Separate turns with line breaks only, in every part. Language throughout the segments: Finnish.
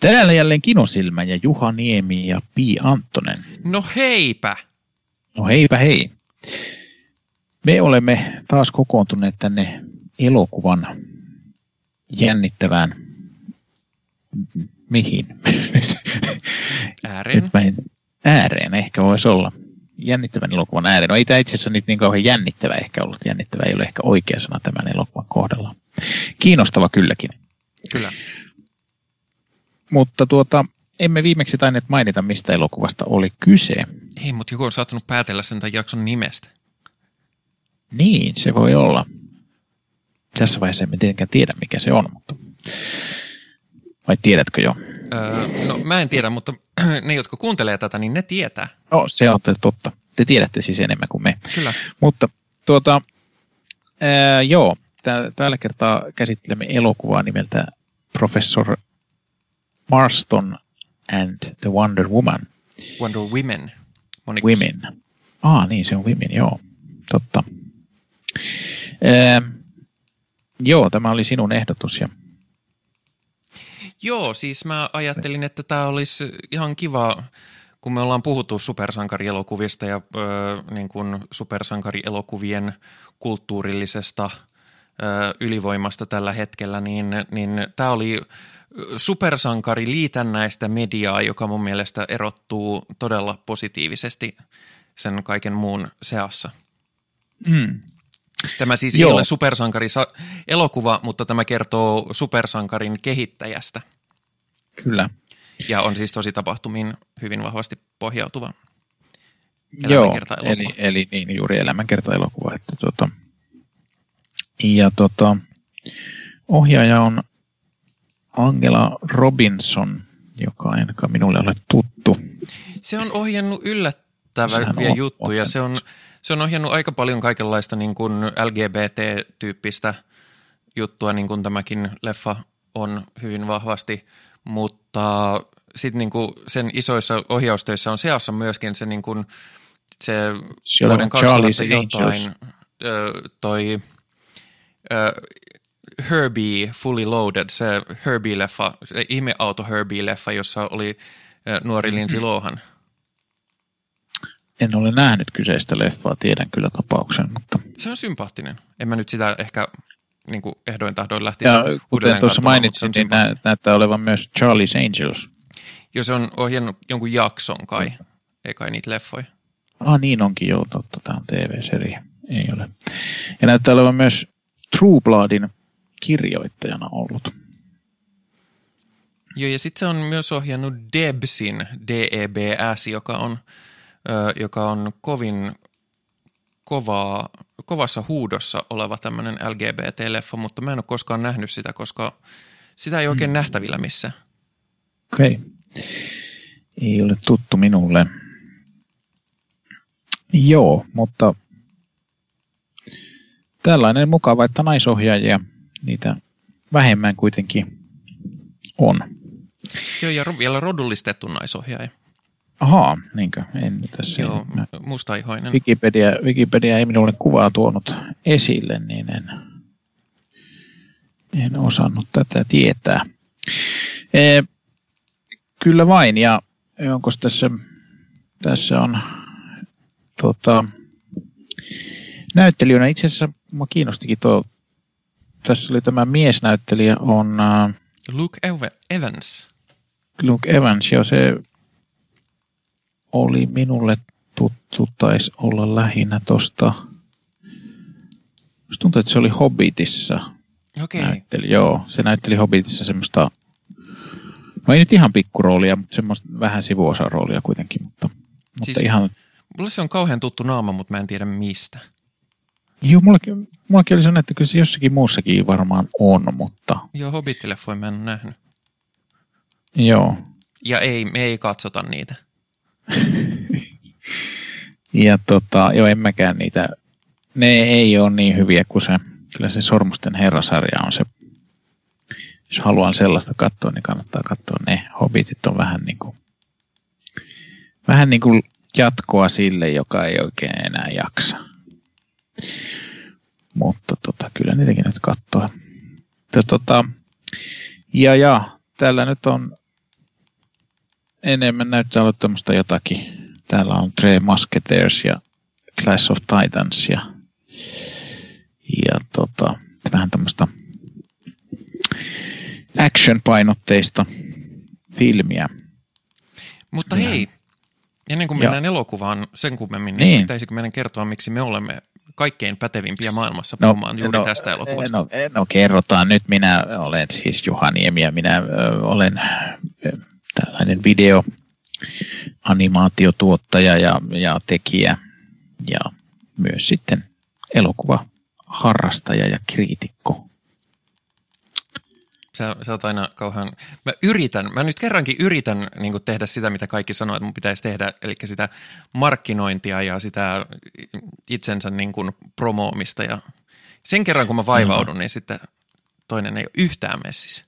Täällä jälleen Kinosilmä ja Juha Niemi ja Pi Anttonen.
No heipä!
No heipä hei. Me olemme taas kokoontuneet tänne elokuvan jännittävään mihin?
Ääreen.
Nyt mä en, ääreen ehkä voisi olla. Jännittävän elokuvan ääreen. No ei tämä itse asiassa nyt niin kauhean jännittävä ehkä ollut. Jännittävä ei ole ehkä oikea sana tämän elokuvan kohdalla. Kiinnostava kylläkin.
Kyllä.
Mutta tuota, emme viimeksi tainneet mainita, mistä elokuvasta oli kyse.
Ei, mutta joku on saattanut päätellä sen tämän jakson nimestä.
Niin, se voi olla. Tässä vaiheessa emme tietenkään tiedä, mikä se on, mutta vai tiedätkö jo?
Öö, no mä en tiedä, mutta ne, jotka kuuntelee tätä, niin ne tietää.
No, se on totta. Te tiedätte siis enemmän kuin me.
Kyllä.
Mutta tuota, ää, joo, tällä kertaa käsittelemme elokuvaa nimeltä Professor Marston and the Wonder Woman.
Wonder Women. Monikus.
Women. Ah, niin, se on Women, joo. Totta. Ää, joo, tämä oli sinun ehdotus ja
Joo, siis mä ajattelin, että tämä olisi ihan kiva, kun me ollaan puhuttu supersankarielokuvista ja ö, niin kuin supersankarielokuvien kulttuurillisesta ylivoimasta tällä hetkellä, niin, niin tämä oli supersankari liitännäistä mediaa, joka mun mielestä erottuu todella positiivisesti sen kaiken muun seassa.
mm,
Tämä siis
Joo.
ei ole supersankari elokuva, mutta tämä kertoo supersankarin kehittäjästä
kyllä.
ja on siis tosi tapahtumiin hyvin vahvasti pohjautuva
Joo, eli, eli niin, juuri elämänkertaelokuva. Että tuota, ja tuota, ohjaaja on Angela Robinson, joka ei ainakaan minulle ole tuttu.
Se on ohjannut yllättäviä juttuja.
ohjannut.
Se on, se on ohjannut aika paljon kaikenlaista niin kuin LGBT-tyyppistä juttua, niin kuin tämäkin leffa on hyvin vahvasti, mutta sitten niin kuin sen isoissa ohjaustöissä on seassa myöskin se, niin kuin, se
Siellä
vuoden
on Charlie's
2000 jotain ö, toi ö, Herbie Fully Loaded, se Herbie-leffa, se ihmeauto Herbie-leffa, jossa oli ö, nuori Lindsay Lohan.
En ole nähnyt kyseistä leffaa, tiedän kyllä tapauksen, mutta
Se on sympaattinen. En mä nyt sitä ehkä niin kuin ehdoin tahdoin lähtisi
ja
uudelleen
kuten tuossa mainitsin, niin nä- näyttää olevan myös Charlie's Angels.
Jo se on ohjannut jonkun jakson kai, ei kai niitä leffoja.
Ah, niin onkin, joo, totta, tämä on TV-seria. Ei ole. Ja näyttää olevan myös True Bloodin kirjoittajana ollut.
Joo, ja sitten se on myös ohjannut Debsin, DEBS, joka on, ö, joka on kovin kovaa, kovassa huudossa oleva tämmöinen LGBT-leffa, mutta mä en ole koskaan nähnyt sitä, koska sitä ei oikein nähtävillä missään.
Okei. Okay. Ei ole tuttu minulle. Joo, mutta tällainen mukava, että naisohjaajia, niitä vähemmän kuitenkin on.
Joo, ja vielä rodullistettu naisohjaaja.
Ahaa, niinkö? En tässä
Joo, mustaihoinen.
Wikipedia, Wikipedia ei minulle kuvaa tuonut esille, niin en, en osannut tätä tietää. E, kyllä vain, ja onko tässä, tässä on tota, näyttelijöinä, itse asiassa minua kiinnostikin tuo, tässä oli tämä miesnäyttelijä on äh,
Luke Evans.
Luke Evans, ja se oli minulle tuttu, taisi olla lähinnä tosta, musta tuntuu, että se oli Hobbitissa.
Okei.
Näytteli, joo, se näytteli Hobbitissa semmoista, no ei nyt ihan pikkuroolia, mutta semmoista vähän sivuosaroolia kuitenkin, mutta, mutta
Siis-
ihan,
Mulle se on kauhean tuttu naama, mutta mä en tiedä mistä.
Joo, mullakin, mullakin oli sellainen, että kyllä se jossakin muussakin varmaan on, mutta
Joo, Hobbit-leffoja mä en ole nähnyt.
joo.
Ja ei, me ei katsota niitä.
Ja tota, joo, en mäkään niitä, ne ei ole niin hyviä kuin se, kyllä se Sormusten herrasarja on se, jos haluan sellaista katsoa, niin kannattaa katsoa ne. Hobbitit on vähän niin kuin, vähän niin kuin jatkoa sille, joka ei oikein enää jaksa. Mutta tota, kyllä niitäkin nyt katsoa. Tota, ja, ja täällä nyt on enemmän näyttää olla tämmöistä jotakin. Täällä on Tre Musketeers ja Clash of Titans ja, ja tota, vähän tämmöistä action-painotteista filmiä.
Mutta ja. hei, ennen kuin mennään ja. elokuvaan sen kummemmin, niin, niin pitäisikö meidän kertoa, miksi me olemme kaikkein pätevimpiä maailmassa no, puhumaan juuri no, tästä elokuvasta?
No, no kerrotaan nyt. Minä olen siis Juha Niemi ja minä ö, olen ö, tällainen video animaatiotuottaja ja, ja tekijä ja myös sitten elokuva harrastaja ja kriitikko.
Sä, sä oot aina kauhean... Mä yritän, mä nyt kerrankin yritän niin tehdä sitä, mitä kaikki sanoo, että mun pitäisi tehdä, eli sitä markkinointia ja sitä itsensä niin kuin promoomista. Ja sen kerran, kun mä vaivaudun, mm. niin sitten toinen ei ole yhtään messissä.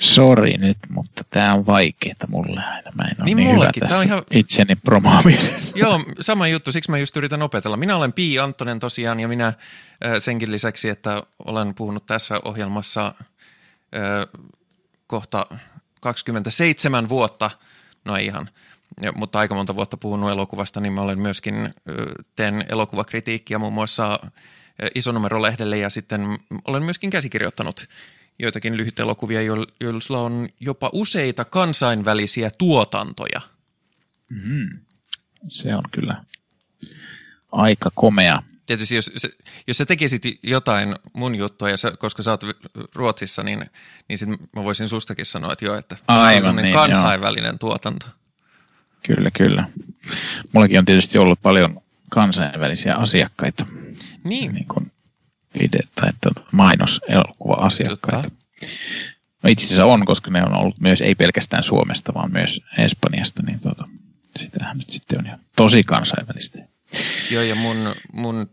Sori nyt, mutta tämä on vaikeaa mulle aina. Mä en ole niin, niin hyvä tässä ihan... itseni promoamisessa.
Joo, sama juttu, siksi mä just yritän opetella. Minä olen Pi Antonen tosiaan ja minä senkin lisäksi, että olen puhunut tässä ohjelmassa – kohta 27 vuotta, no ei ihan, mutta aika monta vuotta puhunut elokuvasta, niin mä olen myöskin, teen elokuvakritiikkiä muun muassa isonumerolehdelle ja sitten olen myöskin käsikirjoittanut joitakin lyhytelokuvia, joilla on jopa useita kansainvälisiä tuotantoja.
Mm. Se on kyllä aika komea
tietysti jos, jos sä tekisit jotain mun juttua, ja sä, koska sä oot Ruotsissa, niin, niin sit mä voisin sustakin sanoa, että joo, että Aivan, se on niin, kansainvälinen joo. tuotanto.
Kyllä, kyllä. Mullakin on tietysti ollut paljon kansainvälisiä asiakkaita.
Niin.
niin kuin video- tai mainoselokuva-asiakkaita. No itse asiassa on, koska ne on ollut myös ei pelkästään Suomesta, vaan myös Espanjasta, niin tuota, sitähän nyt sitten on jo tosi kansainvälistä.
Joo, ja mun, mun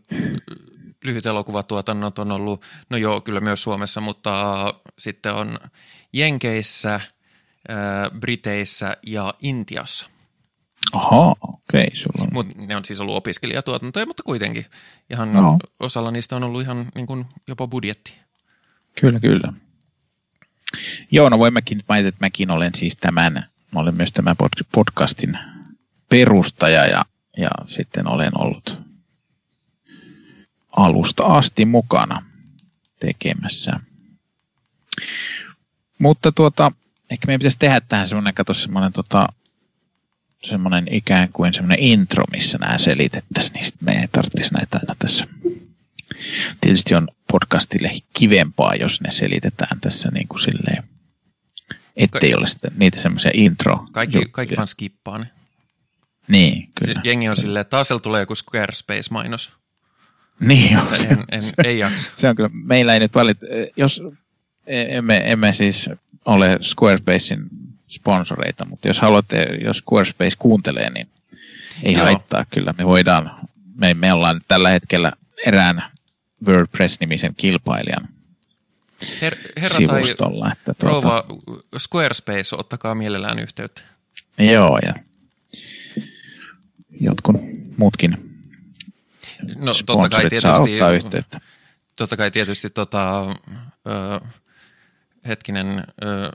lyhyt elokuvatuotannot on ollut, no joo, kyllä myös Suomessa, mutta sitten on Jenkeissä, Briteissä ja Intiassa.
Aha, okei. Okay,
Mut ne on siis ollut opiskelijatuotantoja, mutta kuitenkin. Ihan no. osalla niistä on ollut ihan niin kuin jopa budjetti.
Kyllä, kyllä. Joo, no voimmekin mainita, että mäkin olen siis tämän, mä olen myös tämän podcastin perustaja ja ja sitten olen ollut alusta asti mukana tekemässä. Mutta tuota, ehkä meidän pitäisi tehdä tähän semmoinen, kato semmoinen tota, semmoinen ikään kuin semmoinen intro, missä nämä selitettäisiin, niin sitten me ei tarvitsisi näitä aina tässä. Tietysti on podcastille kivempaa, jos ne selitetään tässä niin kuin silleen, ettei ole sitten niitä semmoisia intro
Kaikki, kaikki vaan skippaa ne.
Niin, kyllä.
Jengi on silleen, että taas tulee joku Squarespace-mainos.
Niin joo.
Se, en, en, se, ei jaksa.
Se on kyllä, meillä ei nyt valit, jos emme, emme siis ole Squarespacein sponsoreita, mutta jos haluatte, jos Squarespace kuuntelee, niin ei Joo. haittaa kyllä. Me voidaan, me, me ollaan tällä hetkellä erään WordPress-nimisen kilpailijan
Her, herra sivustolla. Tai että tuota, rouva Squarespace, ottakaa mielellään yhteyttä.
Joo, ja jotkut muutkin
no, totta kai tietysti, saa yhteyttä. Totta kai tietysti tota, ö, hetkinen, ö,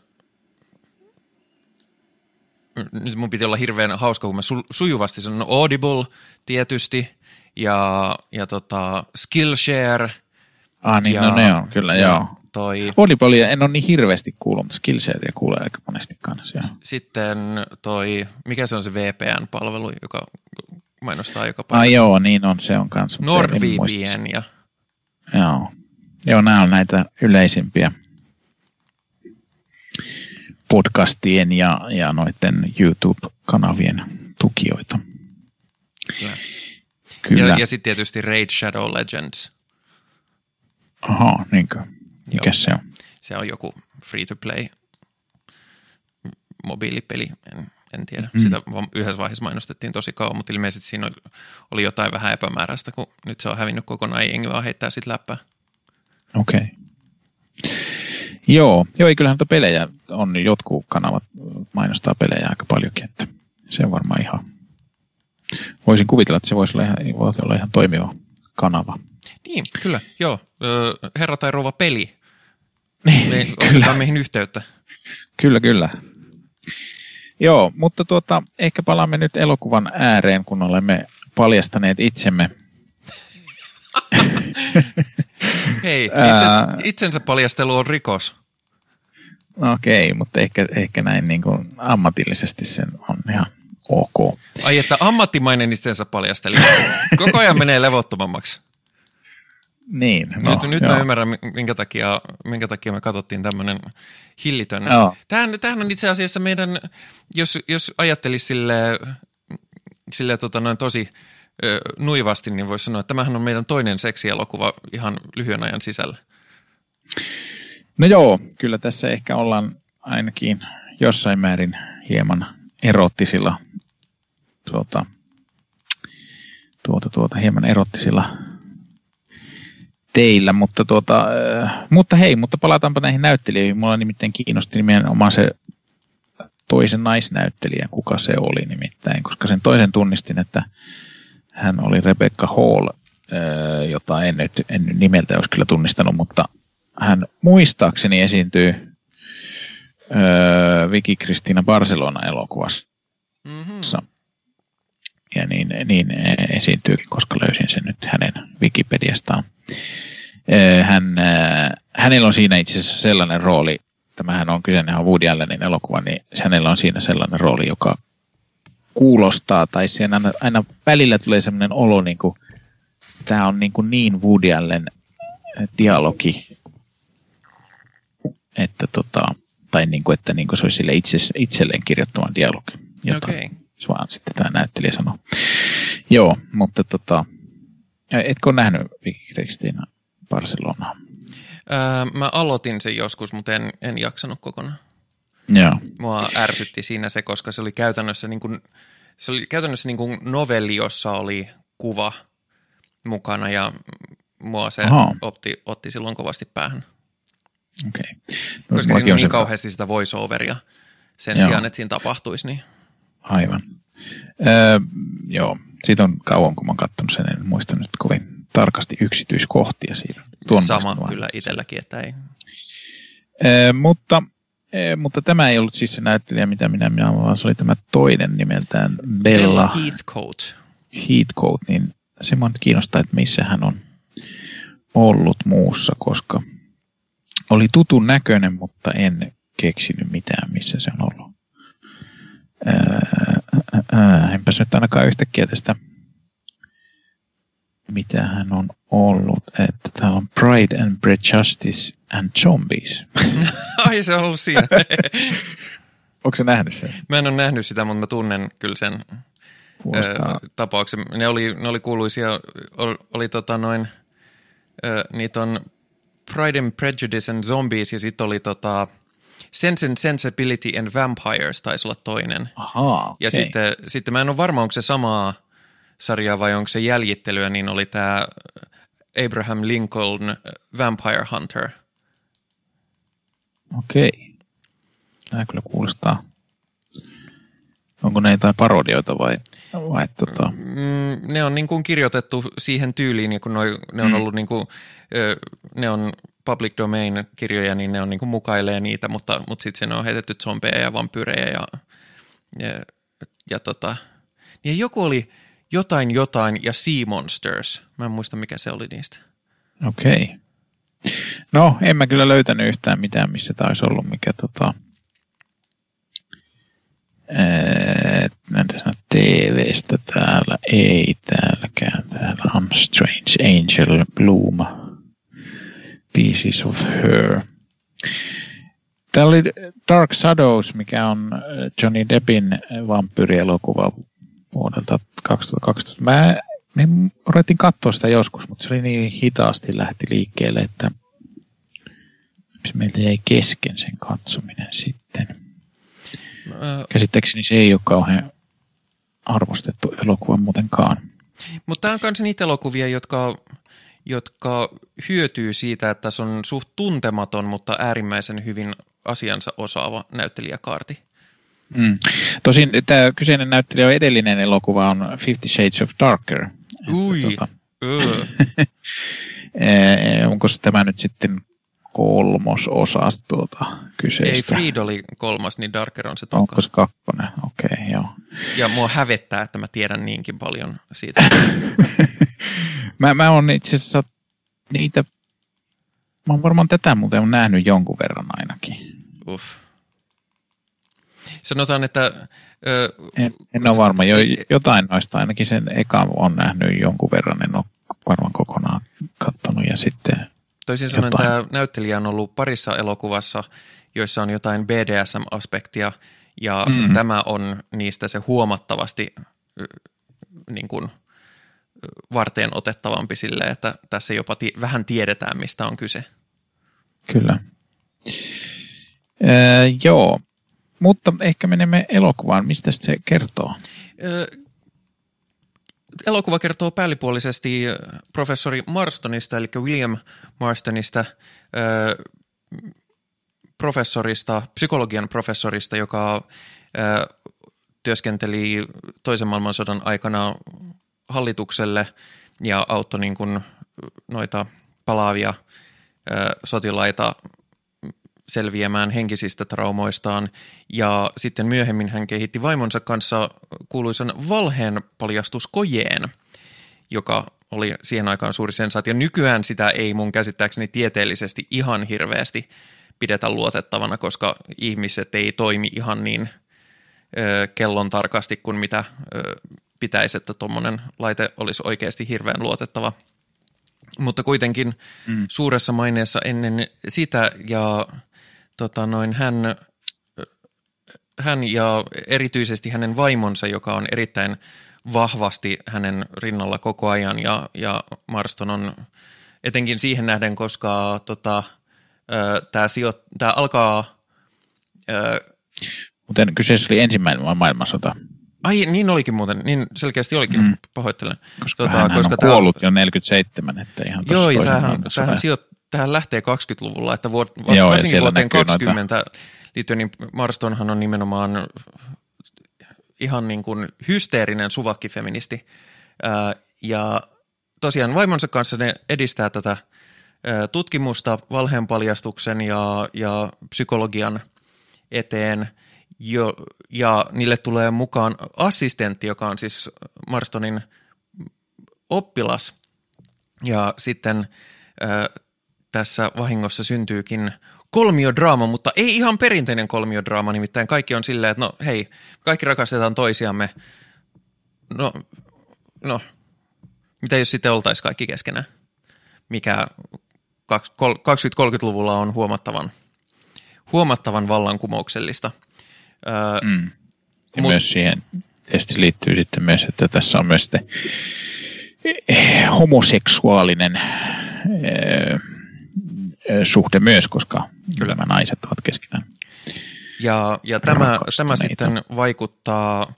nyt mun piti olla hirveän hauska, kun mä su, sujuvasti sanon Audible tietysti ja, ja tota Skillshare.
Ah niin, ja, no ne on kyllä, ja, joo.
Toi,
Audibleia en ole niin hirveästi kuullut, mutta Skillsharea kuulee aika monesti kanssa.
Sitten toi, mikä se on se VPN-palvelu, joka mainostaa joka paikassa.
Ah joo, niin on, se on kanssa.
NordVPN ja...
Joo. joo, nämä on näitä yleisimpiä podcastien ja, ja noiden YouTube-kanavien tukijoita.
Kyllä. Kyllä. Ja, ja sitten tietysti Raid Shadow Legends.
Aha, niinkö. Mikä se on?
Se on joku free-to-play mobiilipeli, en, en tiedä. Mm. Sitä yhdessä vaiheessa mainostettiin tosi kauan, mutta ilmeisesti siinä oli, oli jotain vähän epämääräistä, kun nyt se on hävinnyt kokonaan, jengi vaan heittää sitten läppää.
Okei. Okay. Joo, joo, ei kyllähän näitä pelejä on, jotkut kanavat mainostaa pelejä aika paljonkin, että se on varmaan ihan, voisin kuvitella, että se voisi olla ihan, voisi olla ihan toimiva kanava.
Niin, kyllä, joo. Herra tai rouva peli
niin,
Me kyllä. meihin yhteyttä.
Kyllä, kyllä. Joo, mutta tuota, ehkä palaamme nyt elokuvan ääreen, kun olemme paljastaneet itsemme.
Hei, itsensä, itsensä paljastelu on rikos.
Okei, okay, mutta ehkä, ehkä näin niin kuin ammatillisesti sen on ihan ok.
Ai että ammattimainen itsensä paljasteli. Koko ajan menee levottomammaksi.
Niin,
no, Nyt, nyt mä ymmärrän, minkä takia, minkä takia me katsottiin tämmöinen hillitön. Tämähän, tämähän on itse asiassa meidän, jos, jos ajattelisi sille, sille tota noin tosi ö, nuivasti, niin voisi sanoa, että tämähän on meidän toinen seksielokuva ihan lyhyen ajan sisällä.
No joo, kyllä tässä ehkä ollaan ainakin jossain määrin hieman erottisilla tuota, tuota, tuota, hieman erottisilla teillä, mutta, tuota, äh, mutta hei, mutta palataanpa näihin näyttelijöihin. Mulla nimittäin kiinnosti nimenomaan se toisen naisnäyttelijän, kuka se oli nimittäin, koska sen toisen tunnistin, että hän oli Rebecca Hall, äh, jota en nyt, en nyt nimeltä olisi kyllä tunnistanut, mutta hän muistaakseni esiintyy äh, Vicky Kristina Barcelona-elokuvassa. Mm-hmm. Ja niin, niin esiintyykin, koska löysin sen nyt hänen Wikipediastaan. Hän, hänellä on siinä itse asiassa sellainen rooli, tämähän on kyseinen on Woody Allenin elokuva, niin hänellä on siinä sellainen rooli, joka kuulostaa, tai siinä aina, aina välillä tulee sellainen olo, niin kuin, tämä on niin, kuin niin Woody Allen dialogi, että tota, tai niin kuin, että niin kuin se olisi sille itse, itselleen kirjoittaman dialogi. Jota okay. vaan sitten tämä näyttelijä sanoo. Joo, mutta tota, etkö nähnyt Kristiina Barcelonaa?
Öö, mä aloitin sen joskus, mutta en, en jaksanut kokonaan.
Joo.
Mua ärsytti siinä se, koska se oli käytännössä, niin kuin, se oli käytännössä niin kuin novelli, jossa oli kuva mukana ja mua se otti, otti silloin kovasti päähän.
Okay.
No, koska siinä on niin kauheasti sitä voiceoveria sen Joo. sijaan, että siinä tapahtuisi. Niin.
Aivan. Öö, joo, siitä on kauan, kun mä oon katsonut sen, en muista nyt kovin tarkasti yksityiskohtia siitä.
Tuon Sama kyllä itselläkin, että ei.
Öö, mutta, öö, mutta tämä ei ollut siis se näyttelijä, mitä minä minä vaan se oli tämä toinen nimeltään Bella, Bella
Heathcote.
Heathcote, niin se mua nyt kiinnostaa, että missä hän on ollut muussa, koska oli tutun näköinen, mutta en keksinyt mitään, missä se on ollut. Ää, enpäs nyt ainakaan yhtäkkiä tästä, mitä hän on ollut. Että täällä on Pride and Prejudice and Zombies.
Ai se on ollut siinä.
Onko se nähnyt sen?
Mä en ole nähnyt sitä, mutta mä tunnen kyllä sen ö, tapauksen. Ne oli, ne oli kuuluisia, oli, oli tota noin, ö, niitä on Pride and Prejudice and Zombies ja sitten oli tota, Sense and Sensibility and Vampires taisi olla toinen.
Aha, okay.
Ja sitten, sitten mä en ole varma, onko se samaa sarjaa vai onko se jäljittelyä, niin oli tämä Abraham Lincoln Vampire Hunter.
Okei. Okay. Tämä kyllä kuulostaa. Onko ne jotain parodioita vai? vai tota?
mm, ne on niin kuin kirjoitettu siihen tyyliin, kun noi, ne on mm. ollut niin kuin, ne on public domain kirjoja, niin ne on niin kuin mukailee niitä, mutta, mutta sitten sinne on heitetty zombeja ja vampyrejä ja, ja, ja tota, niin joku oli jotain jotain ja Sea Monsters. Mä en muista mikä se oli niistä.
Okei. Okay. No, en mä kyllä löytänyt yhtään mitään, missä olisi ollut, mikä tota, näitä TVstä täällä ei täälläkään. Täällä on Strange Angel Bloom. Pieces of Her. Täällä oli Dark Shadows, mikä on äh, Johnny Deppin vampyyrielokuva vuodelta 2012. Mä, me odotin katsoa sitä joskus, mutta se oli niin hitaasti lähti liikkeelle, että se meiltä jäi kesken sen katsominen sitten. Käsittääkseni se ei ole kauhean arvostettu elokuva muutenkaan.
Mutta tämä on myös niitä elokuvia, jotka jotka hyötyy siitä, että se on suht tuntematon, mutta äärimmäisen hyvin asiansa osaava näyttelijäkaarti.
Mm. Tosin tämä kyseinen näyttelijä on edellinen elokuva on Fifty Shades of Darker.
Ui, tuota,
onko se tämä nyt sitten kolmososa tuota kyseistä.
Ei, Freed oli kolmas, niin Darker on se
toka. Onko se kakkonen? Okei, okay, joo.
Ja mua hävettää, että mä tiedän niinkin paljon siitä.
mä, mä oon itse asiassa niitä, mä oon varmaan tätä muuten nähnyt jonkun verran ainakin.
Uff. Sanotaan, että...
Ö, en, en ole varma, jo, jotain noista ainakin sen eka on nähnyt jonkun verran, en ole varmaan kokonaan katsonut ja sitten
Toisin sanoen tämä näyttelijä on ollut parissa elokuvassa, joissa on jotain BDSM-aspektia, ja mm. tämä on niistä se huomattavasti niin kuin, varteen otettavampi sille, että tässä jopa ti- vähän tiedetään, mistä on kyse.
Kyllä. Öö, joo, mutta ehkä menemme elokuvaan. Mistä se kertoo? Öö,
elokuva kertoo päällipuolisesti professori Marstonista, eli William Marstonista, professorista, psykologian professorista, joka työskenteli toisen maailmansodan aikana hallitukselle ja auttoi niin kuin noita palaavia sotilaita selviämään henkisistä traumoistaan ja sitten myöhemmin hän kehitti vaimonsa kanssa kuuluisan valheen paljastuskojeen, joka oli siihen aikaan suuri sensaatio. Nykyään sitä ei mun käsittääkseni tieteellisesti ihan hirveästi pidetä luotettavana, koska ihmiset ei toimi ihan niin ö, kellon tarkasti kuin mitä ö, pitäisi, että tuommoinen laite olisi oikeasti hirveän luotettava. Mutta kuitenkin mm. suuressa maineessa ennen sitä ja tota noin, hän, hän ja erityisesti hänen vaimonsa, joka on erittäin vahvasti hänen rinnalla koko ajan ja, ja Marston on etenkin siihen nähden, koska tota, tämä sijo- alkaa... Ö,
Muuten kyseessä oli ensimmäinen maailmansota.
Ai, niin olikin muuten, niin selkeästi olikin, mm. pahoittelen.
Koska tota, hän koska on kuollut tää... jo 47, että ihan
Joo, ja tämähän, tämähän sijo- tähän lähtee 20-luvulla, että vuot, Joo, varsinkin vuoteen 20 noita... liittyen, niin Marstonhan on nimenomaan ihan niin kuin hysteerinen suvakkifeministi. Ja tosiaan vaimonsa kanssa ne edistää tätä tutkimusta valheenpaljastuksen ja, ja psykologian eteen jo, ja niille tulee mukaan assistentti, joka on siis Marstonin oppilas ja sitten tässä vahingossa syntyykin kolmiodraama, mutta ei ihan perinteinen kolmiodraama, nimittäin kaikki on silleen, että no hei, kaikki rakastetaan toisiamme. No, no mitä jos sitten oltaisiin kaikki keskenään, mikä 20-30-luvulla on huomattavan, huomattavan vallankumouksellista.
Mm. Ja Mut, myös siihen tietysti liittyy sitten myös, että tässä on myös sitten eh, homoseksuaalinen eh, suhde myös, koska Kyllä. nämä naiset ovat keskenään.
Ja, ja tämä, tämä sitten vaikuttaa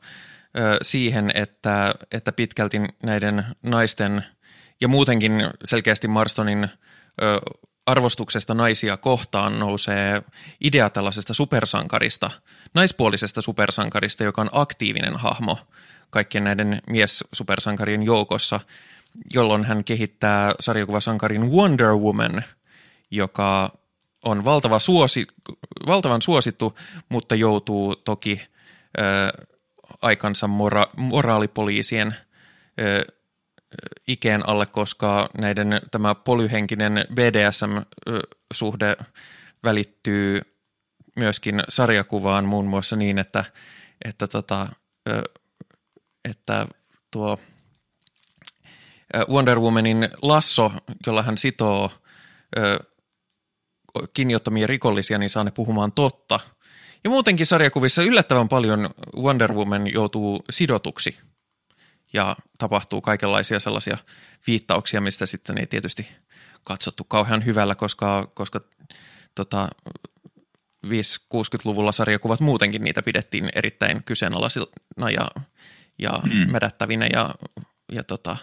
ö, siihen, että, että pitkälti näiden naisten ja muutenkin selkeästi Marstonin ö, arvostuksesta naisia kohtaan nousee idea tällaisesta supersankarista, naispuolisesta supersankarista, joka on aktiivinen hahmo kaikkien näiden mies-supersankarien joukossa, jolloin hän kehittää sarjakuvasankarin Wonder Woman – joka on valtava suosi, valtavan suosittu, mutta joutuu toki ö, aikansa mora, moraalipoliisien ö, ikeen alle, koska näiden tämä polyhenkinen BDSM-suhde välittyy myöskin sarjakuvaan muun muassa niin, että, että, tota, että tuo Wonder Womanin lasso, jolla hän sitoo kiinniottamia rikollisia, niin saa ne puhumaan totta. Ja muutenkin sarjakuvissa yllättävän paljon Wonder Woman joutuu sidotuksi ja tapahtuu kaikenlaisia sellaisia viittauksia, mistä sitten ei tietysti katsottu kauhean hyvällä, koska, koska tota, 5-60-luvulla sarjakuvat muutenkin niitä pidettiin erittäin kyseenalaisina ja, ja mm. mädättävinä ja, ja tota,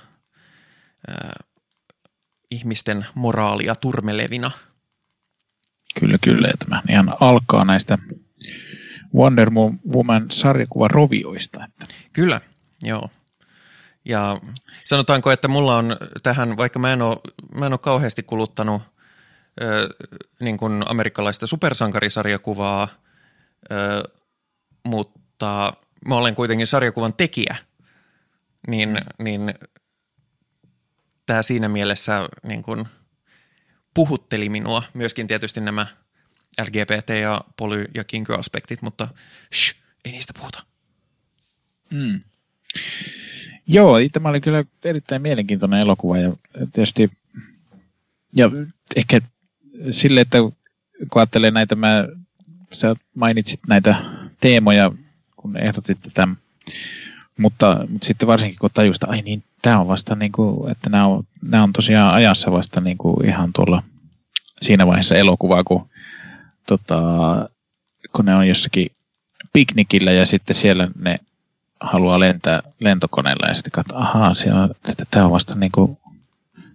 ää, ihmisten moraalia turmelevina –
Kyllä, kyllä. Tämä ihan alkaa näistä Wonder Woman sarjakuvan rovioista. Että.
Kyllä, joo. Ja sanotaanko, että mulla on tähän, vaikka mä en ole, mä en ole kauheasti kuluttanut ö, niin kuin amerikkalaista supersankarisarjakuvaa, ö, mutta mä olen kuitenkin sarjakuvan tekijä, niin, niin tämä siinä mielessä niin kuin puhutteli minua. Myöskin tietysti nämä LGBT ja poly- ja kinky-aspektit, mutta shh, ei niistä puhuta.
Mm. Joo, tämä oli kyllä erittäin mielenkiintoinen elokuva ja tietysti ja ehkä sille, että kun ajattelee näitä, mä, sä mainitsit näitä teemoja, kun ehdotit tätä, mutta, mutta sitten varsinkin kun tajusit, että ai niin, tämä on vasta niin kuin, että nämä on, nämä on tosiaan ajassa vasta niin kuin ihan tuolla siinä vaiheessa elokuvaa, kun, tota, kun ne on jossakin piknikillä ja sitten siellä ne haluaa lentää lentokoneella ja sitten katsoo, ahaa, siellä, tämä on vasta niin kuin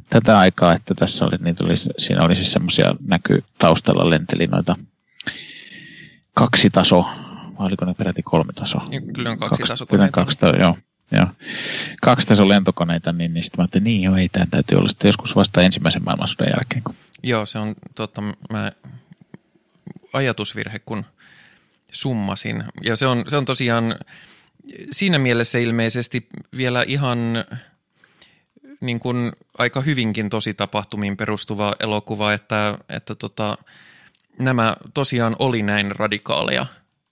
tätä aikaa, että tässä oli, niin tuli, siinä oli siis semmoisia näkyy taustalla lenteli noita kaksi taso, vai oliko ne peräti kolme taso?
Kyllä on kaksi, kaksi
Kyllä kaksi, taso, joo, joo. Kaksi taso lentokoneita, niin, niin sitten mä ajattelin, niin joo, ei tämä täytyy olla sitten joskus vasta ensimmäisen maailmansodan jälkeen. Kun...
Joo, se on totta, mä ajatusvirhe, kun summasin. Ja se on, se on tosiaan siinä mielessä ilmeisesti vielä ihan niin kuin aika hyvinkin tosi tapahtumiin perustuva elokuva, että, että tota, nämä tosiaan oli näin radikaaleja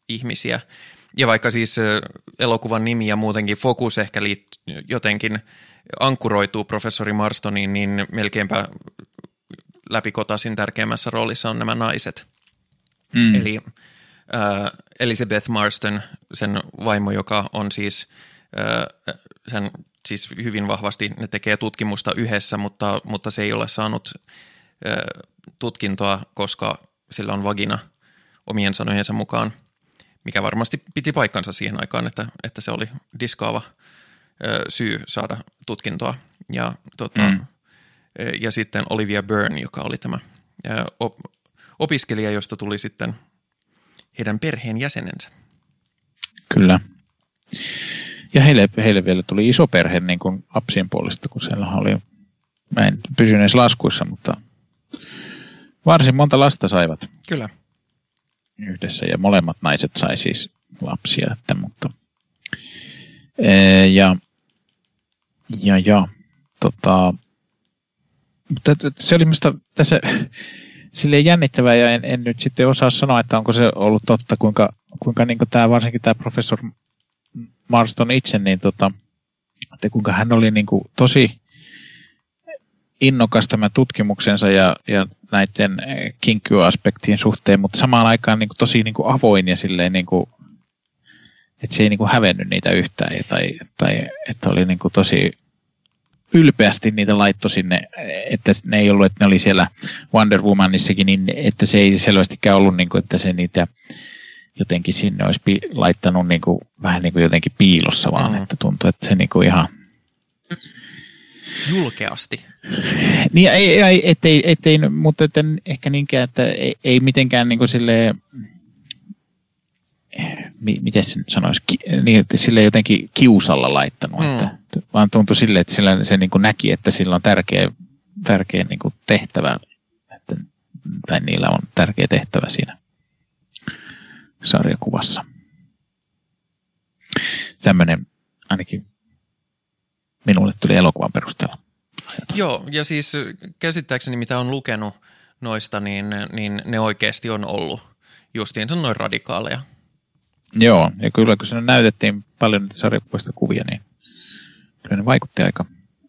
ihmisiä. Ja vaikka siis elokuvan nimi ja muutenkin fokus ehkä liit- jotenkin ankkuroituu professori Marstoniin, niin melkeinpä läpikotaisin tärkeimmässä roolissa on nämä naiset. Mm. Eli äh, Elizabeth Marston, sen vaimo, joka on siis äh, sen siis hyvin vahvasti ne tekee tutkimusta yhdessä, mutta, mutta se ei ole saanut äh, tutkintoa, koska sillä on vagina omien sanojensa mukaan, mikä varmasti piti paikkansa siihen aikaan, että, että se oli diskaava ö, syy saada tutkintoa. Ja, tota, mm. ja sitten Olivia Byrne, joka oli tämä ö, op, opiskelija, josta tuli sitten heidän perheen jäsenensä.
Kyllä. Ja heille, heille vielä tuli iso perhe niin kuin lapsien puolesta, kun siellä oli, mä en pysynyt laskuissa, mutta varsin monta lasta saivat.
Kyllä.
Yhdessä ja molemmat naiset sai siis lapsia, että, mutta ja, ja, ja tota, mutta se oli minusta tässä silleen jännittävää ja en, en, nyt sitten osaa sanoa, että onko se ollut totta, kuinka, kuinka niin tämä, varsinkin tämä professor Marston itse, niin tota, että kuinka hän oli niin kuin tosi innokas tämän tutkimuksensa ja, ja näiden eh, kinkkyu-aspektien suhteen, mutta samaan aikaan niin kuin tosi niin kuin avoin ja silleen niin kuin, että se ei niin kuin hävennyt niitä yhtään tai, tai että oli niin kuin tosi ylpeästi niitä laitto sinne, että ne ei ollut, että ne oli siellä Wonder Womanissakin, niin että se ei selvästikään ollut, niin kuin, että se niitä jotenkin sinne olisi pi- laittanut niin kuin, vähän niin kuin jotenkin piilossa vaan, mm. että tuntuu, että se niin kuin ihan
julkeasti.
Niin, ei, ei, ettei, ettei, mutta etten ehkä niinkään, että ei, ei mitenkään niin kuin silleen, miten se sanoisi, ki, niin, että sille jotenkin kiusalla laittanut, mm. että, vaan tuntui sille, että sillä, se niin kuin näki, että sillä on tärkeä, tärkeä niin kuin tehtävä, että, tai niillä on tärkeä tehtävä siinä sarjakuvassa. Tämmöinen ainakin minulle tuli elokuvan perusteella.
Joo, ja siis käsittääkseni mitä on lukenut noista, niin, niin ne oikeasti on ollut justiinsa noin radikaaleja.
Joo, ja kyllä kun siinä näytettiin paljon niitä sarjakuvista kuvia, niin kyllä ne vaikutti aika,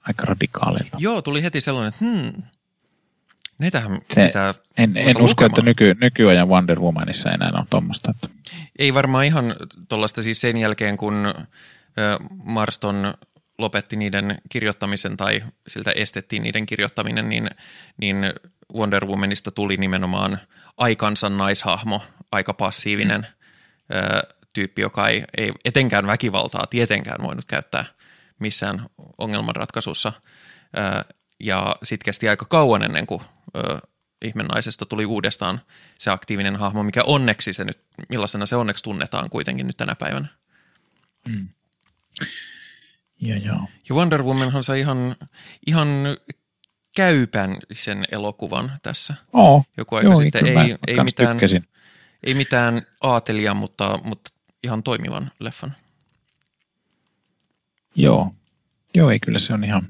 aika radikaaleilta.
Joo, tuli heti sellainen, että hmm, Neitähän
Se, pitää En, en usko, että nyky, nykyajan Wonder Womanissa enää on tuommoista. Että...
Ei varmaan ihan tuollaista siis sen jälkeen, kun Marston lopetti niiden kirjoittamisen tai siltä estettiin niiden kirjoittaminen, niin, niin Wonder Womanista tuli nimenomaan aikansa naishahmo, aika passiivinen mm. Tyyppi, joka ei, ei etenkään väkivaltaa tietenkään voinut käyttää missään ongelmanratkaisussa. Ja sitten kesti aika kauan ennen kuin ö, ihmenaisesta tuli uudestaan se aktiivinen hahmo, mikä onneksi se nyt, millaisena se onneksi tunnetaan kuitenkin nyt tänä päivänä. Mm.
Ja, joo.
ja Wonder Womanhan sai ihan, ihan käypän sen elokuvan tässä.
Oo,
Joku aika
joo,
sitten. Ei, ei, mitään,
tykkäsin.
Ei mitään aatelia, mutta, mutta ihan toimivan leffan.
Joo. Joo, ei kyllä se on ihan...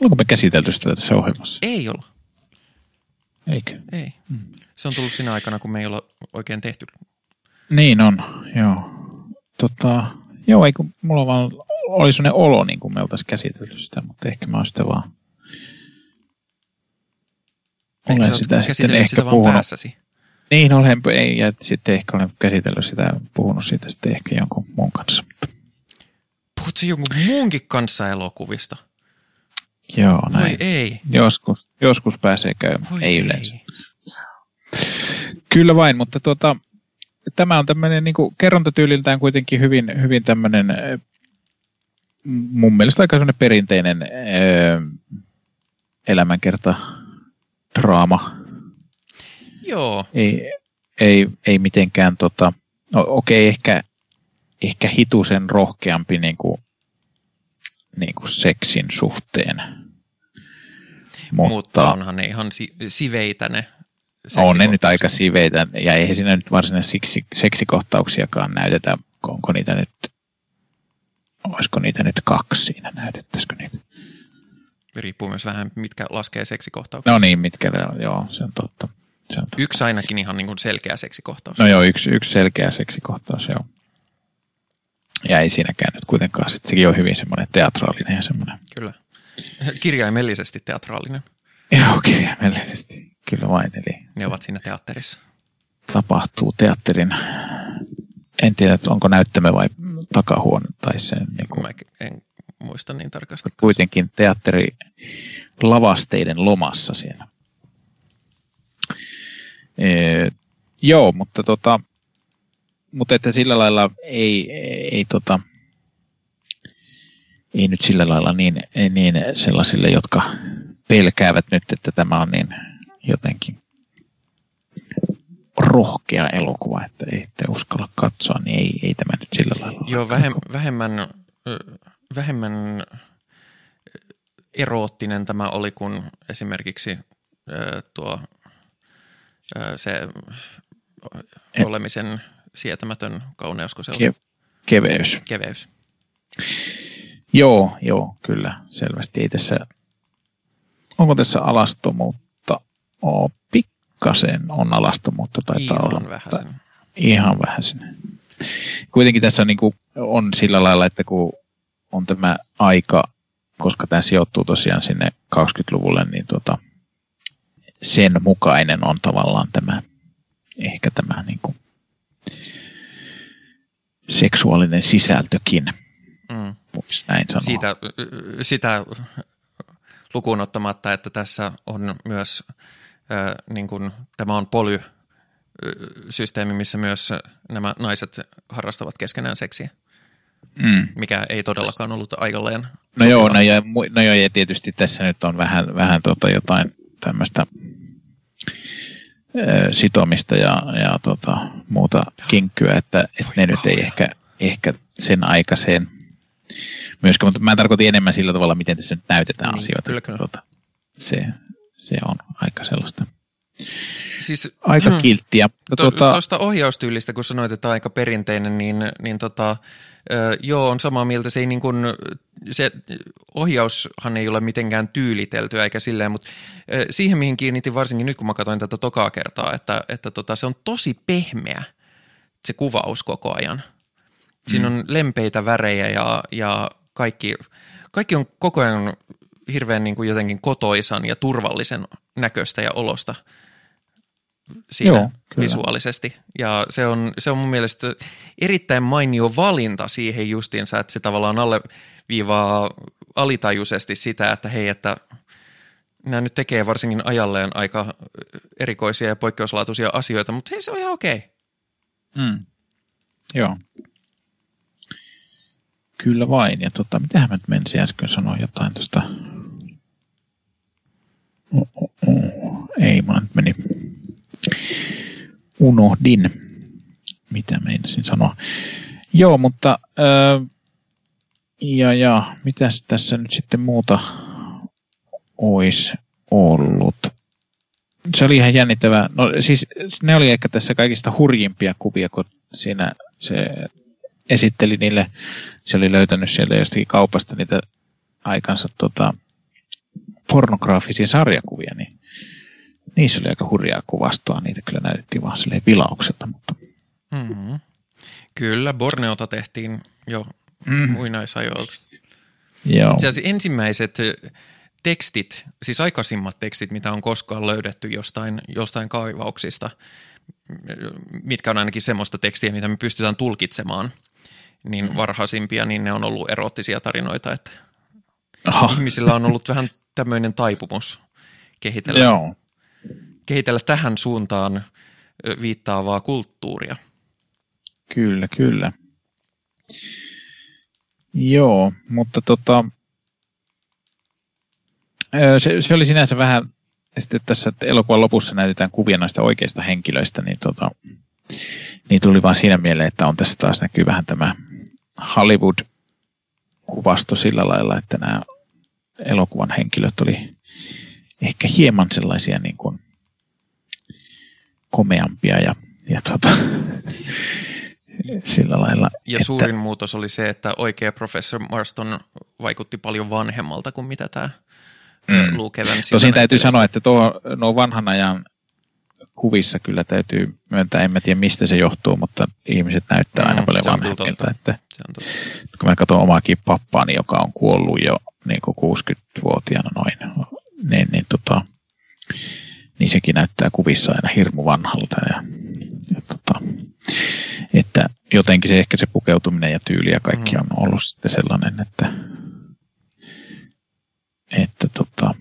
Onko me käsitelty sitä tässä ohjelmassa?
Ei olla.
Eikö?
Ei. Se on tullut siinä aikana, kun me ei olla oikein tehty.
Niin on, joo. Tota, joo, ei kun mulla vaan oli sellainen olo, niin kuin me oltaisiin käsitelty sitä, mutta ehkä mä oon sitä vaan... Olen
oot
sitä sitten ehkä
sitä vaan
puhunut.
päässäsi?
Niin, olen, ei, ja sitten ehkä olen käsitellyt sitä, puhunut siitä sitten ehkä jonkun muun kanssa. Mutta,
Puhut sä jonkun muunkin kanssa elokuvista?
joo, näin.
ei?
Joskus, joskus pääsee käymään,
Voi
ei yleensä. Kyllä vain, mutta tuota, tämä on tämmöinen niin kerrontatyyliltään kuitenkin hyvin, hyvin tämmöinen mun mielestä aika semmoinen perinteinen eh, elämänkerta draama.
Joo,
Ei, ei, ei mitenkään tota, no, okei, ehkä, ehkä hitusen rohkeampi niin kuin, niin kuin seksin suhteen.
mutta, mutta onhan ne ihan si- siveitä ne
On ne nyt aika siveitä, ja ei siinä nyt varsinaisia siksi, seksikohtauksiakaan näytetä. Onko niitä nyt, olisiko niitä nyt kaksi siinä, näytettäisikö niitä?
Riippuu myös vähän, mitkä laskee seksikohtauksia.
No niin, mitkä joo, se on totta. Se on totta.
Yksi ainakin ihan niin kuin selkeä seksikohtaus.
No joo, yksi, yksi selkeä seksikohtaus, joo. Ja ei siinäkään nyt kuitenkaan, sit sekin on hyvin semmoinen teatraalinen ja semmoinen,
Kyllä. Kirjaimellisesti teatraalinen.
joo, kirjaimellisesti, kyllä vain, eli
Ne ovat siinä teatterissa.
tapahtuu teatterin, en tiedä, että onko näyttämö vai takahuone tai se niin kuin,
Mä en muista niin tarkasti.
kuitenkin teatteri lavasteiden lomassa siellä. Ee, joo, mutta tota, mutta että sillä lailla ei, ei, tota, ei nyt sillä lailla niin, niin sellaisille, jotka pelkäävät nyt, että tämä on niin jotenkin rohkea elokuva, että ei ette uskalla katsoa, niin ei, ei tämä nyt sillä lailla.
Joo, vähem, vähemmän, vähemmän eroottinen tämä oli kuin esimerkiksi tuo se
Et-
olemisen sietämätön kauneus, kun se on
Ke- keveys.
keveys.
Joo, joo, kyllä, selvästi. Ei tässä, onko tässä alastomuutta? Oo, pikkasen on alastomuutta, taitaa
Ihan
olla.
vähäsen.
Ihan vähäsen. Kuitenkin tässä niin kuin, on sillä lailla, että kun on tämä aika, koska tämä sijoittuu tosiaan sinne 20-luvulle, niin tuota, sen mukainen on tavallaan tämä, ehkä tämä niin kuin, seksuaalinen sisältökin,
Mm.
näin sanoa.
Siitä, sitä lukuun ottamatta, että tässä on myös, äh, niin kuin, tämä on poly-systeemi, missä myös nämä naiset harrastavat keskenään seksiä,
Mm.
mikä ei todellakaan ollut aikalleen
No joo, no, ja, no joo, ja tietysti tässä nyt on vähän, vähän tota jotain tämmöistä sitomista ja, ja tota, muuta kinkkyä, että, että ne nyt ei ehkä, ehkä sen aikaiseen myöskään, mutta mä tarkoitin enemmän sillä tavalla, miten tässä nyt näytetään
Niin,
asioita.
kyllä, kyllä.
Tota, se, se on aika sellaista,
Siis,
aika kilttiä. No,
To,
tota,
Tuosta ohjaustyylistä, kun sanoit, että aika perinteinen, niin, niin tota, joo, on samaa mieltä. Se, ei niin kuin, se ohjaushan ei ole mitenkään tyyliteltyä eikä silleen, mutta siihen mihin kiinnitin varsinkin nyt, kun mä katsoin tätä tokaa kertaa, että, että tota, se on tosi pehmeä se kuvaus koko ajan. Siinä on lempeitä värejä ja, ja kaikki, kaikki on koko ajan hirveän niin kuin jotenkin kotoisan ja turvallisen näköistä ja olosta siinä
Joo, kyllä.
visuaalisesti. Ja se on, se on mun mielestä erittäin mainio valinta siihen justiinsa, että se tavallaan alleviivaa alitajuisesti sitä, että hei, että nämä nyt tekee varsinkin ajalleen aika erikoisia ja poikkeuslaatuisia asioita, mutta hei, se on ihan okei.
Mm. Joo. Kyllä vain. Ja tota, mitähän mä nyt menisin äsken sanoa jotain tuosta. Oh, oh, oh. Ei, mä nyt meni. Unohdin. Mitä meinasin sanoa. Joo, mutta ja, ja, mitäs tässä nyt sitten muuta ois? ollut. Se oli ihan jännittävää. No siis ne oli ehkä tässä kaikista hurjimpia kuvia, kun siinä se esitteli niille, se oli löytänyt sieltä jostakin kaupasta niitä aikansa tota, pornograafisia sarjakuvia, niin niissä oli aika hurjaa kuvastoa. Niitä kyllä näytettiin vaan silleen vilaukselta, mutta...
Mm-hmm. Kyllä, Borneota tehtiin jo mm. muinaisajoilta.
Joo.
Itse asiassa ensimmäiset tekstit, siis aikaisimmat tekstit, mitä on koskaan löydetty jostain, jostain kaivauksista, mitkä on ainakin semmoista tekstiä, mitä me pystytään tulkitsemaan, niin mm. varhaisimpia, niin ne on ollut erottisia tarinoita, että Aha. ihmisillä on ollut vähän tämmöinen taipumus kehitellä,
Joo.
Kehitellä tähän suuntaan viittaavaa kulttuuria.
Kyllä, kyllä. Joo, mutta tota, se, se oli sinänsä vähän, sitten tässä että elokuvan lopussa näytetään kuvia noista oikeista henkilöistä, niin, tota, niin tuli vaan siinä mieleen, että on tässä taas näkyy vähän tämä Hollywood-kuvasto sillä lailla, että nämä elokuvan henkilöt oli ehkä hieman sellaisia niin kuin komeampia ja, ja tota, sillä lailla.
Ja että... suurin muutos oli se, että oikea Professor Marston vaikutti paljon vanhemmalta kuin mitä tämä mm. Luke Evans.
Tosin täytyy sanoa, että tuo, nuo vanhan ajan kuvissa kyllä täytyy myöntää, en mä tiedä mistä se johtuu, mutta ihmiset näyttää no, aina paljon vanhemmilta. Että, se on totta. Kun mä katson omaakin pappaani, joka on kuollut jo niin kuin 60-vuotiaana noin, niin, niin, tota, niin sekin näyttää kuvissa aina hirmu vanhalta. Ja, ja tota, että jotenkin se ehkä se pukeutuminen ja tyyli ja kaikki mm. on ollut sitten sellainen, että, että tota,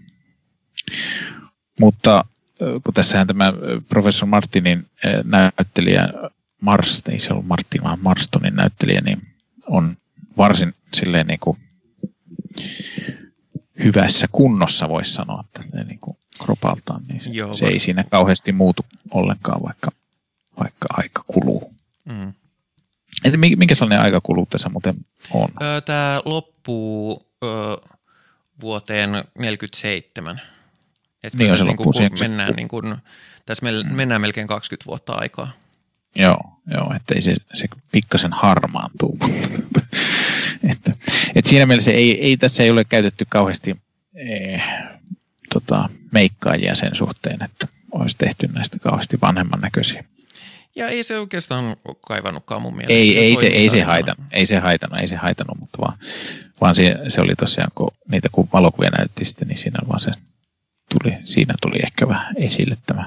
mutta kun tässähän tämä professor Martinin näyttelijä Mars, ei se ollut Martin, vaan Marstonin näyttelijä, niin on varsin silleen niin kuin hyvässä kunnossa, voisi sanoa, että niin kuin kropaltaan, niin se, Joo, se ei siinä kauheasti muutu ollenkaan, vaikka, vaikka aika kuluu. Mm. Että minkä sellainen aika kuluu tässä muuten on?
Tämä loppuu ö, vuoteen 47. Että niin, tässä niin kuin, kun mennään, niin kuin, tässä mm. mennään melkein 20 vuotta aikaa.
Joo, joo että se, se pikkasen harmaantuu. että, että siinä mielessä ei, ei, tässä ei ole käytetty kauheasti eh, tota, meikkaajia sen suhteen, että olisi tehty näistä kauheasti vanhemman näköisiä.
Ja ei se oikeastaan kaivannutkaan mun mielestä.
Ei, ei, se, ei, se haitannut, ei se haitannut, ei se haitannut, mutta vaan, vaan se, se oli tosiaan, kun niitä kun valokuvia näytti sitten, niin siinä vaan se tuli, siinä tuli ehkä vähän esille tämä.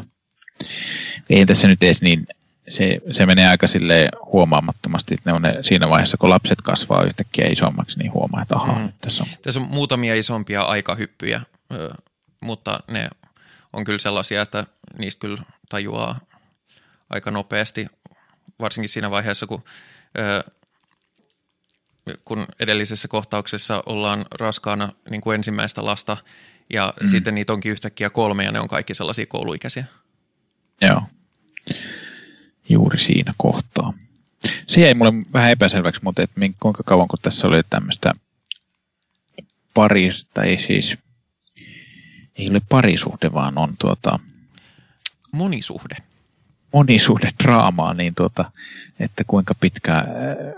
Ei tässä nyt edes niin, se, se menee aika sille huomaamattomasti, että ne on ne, siinä vaiheessa, kun lapset kasvaa yhtäkkiä isommaksi, niin huomaa, että ahaa, mm. tässä on.
Tässä on muutamia isompia aikahyppyjä, mutta ne on kyllä sellaisia, että niistä kyllä tajuaa aika nopeasti, varsinkin siinä vaiheessa, kun, kun edellisessä kohtauksessa ollaan raskaana niin kuin ensimmäistä lasta ja mm. sitten niitä onkin yhtäkkiä kolme ja ne on kaikki sellaisia kouluikäisiä.
Joo, juuri siinä kohtaa. Se jäi mulle vähän epäselväksi, mutta että kuinka kauan kun tässä oli tämmöistä parista, ei siis, ei ole parisuhde, vaan on tuota...
Monisuhde
monisuhdedraamaa, niin tuota, että kuinka pitkä äh,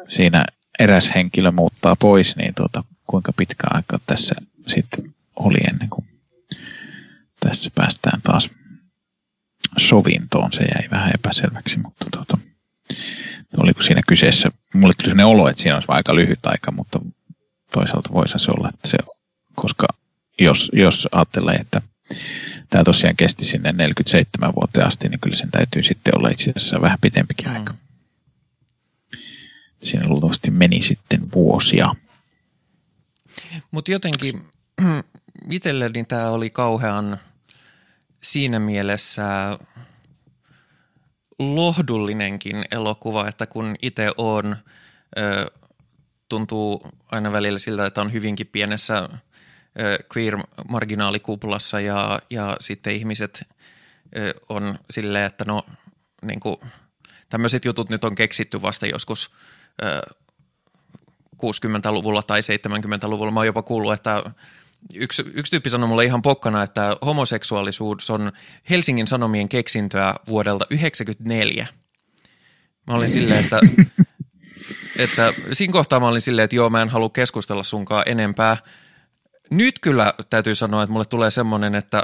siinä eräs henkilö muuttaa pois, niin tuota, kuinka pitkä aika tässä sitten oli ennen kuin tässä päästään taas sovintoon. Se jäi vähän epäselväksi, mutta tuota, oliko siinä kyseessä, mulle tuli sellainen olo, että siinä olisi aika lyhyt aika, mutta toisaalta voisi se olla, että se, koska jos, jos ajattelee, että tämä tosiaan kesti sinne 47 vuoteen asti, niin kyllä sen täytyy sitten olla itse asiassa vähän pitempikin mm. aika. Siinä luultavasti meni sitten vuosia.
Mutta jotenkin itselleni tämä oli kauhean siinä mielessä lohdullinenkin elokuva, että kun itse on, tuntuu aina välillä siltä, että on hyvinkin pienessä – queer-marginaalikuplassa ja, ja sitten ihmiset on silleen, että no niin kuin, tämmöiset jutut nyt on keksitty vasta joskus 60-luvulla tai 70-luvulla. Mä oon jopa kuullut, että yksi, yksi tyyppi sanoi mulle ihan pokkana, että homoseksuaalisuus on Helsingin Sanomien keksintöä vuodelta 1994. Mä olin silleen, että, että siinä kohtaa mä olin silleen, että joo, mä en halua keskustella sunkaan enempää. Nyt kyllä täytyy sanoa, että mulle tulee semmoinen, että,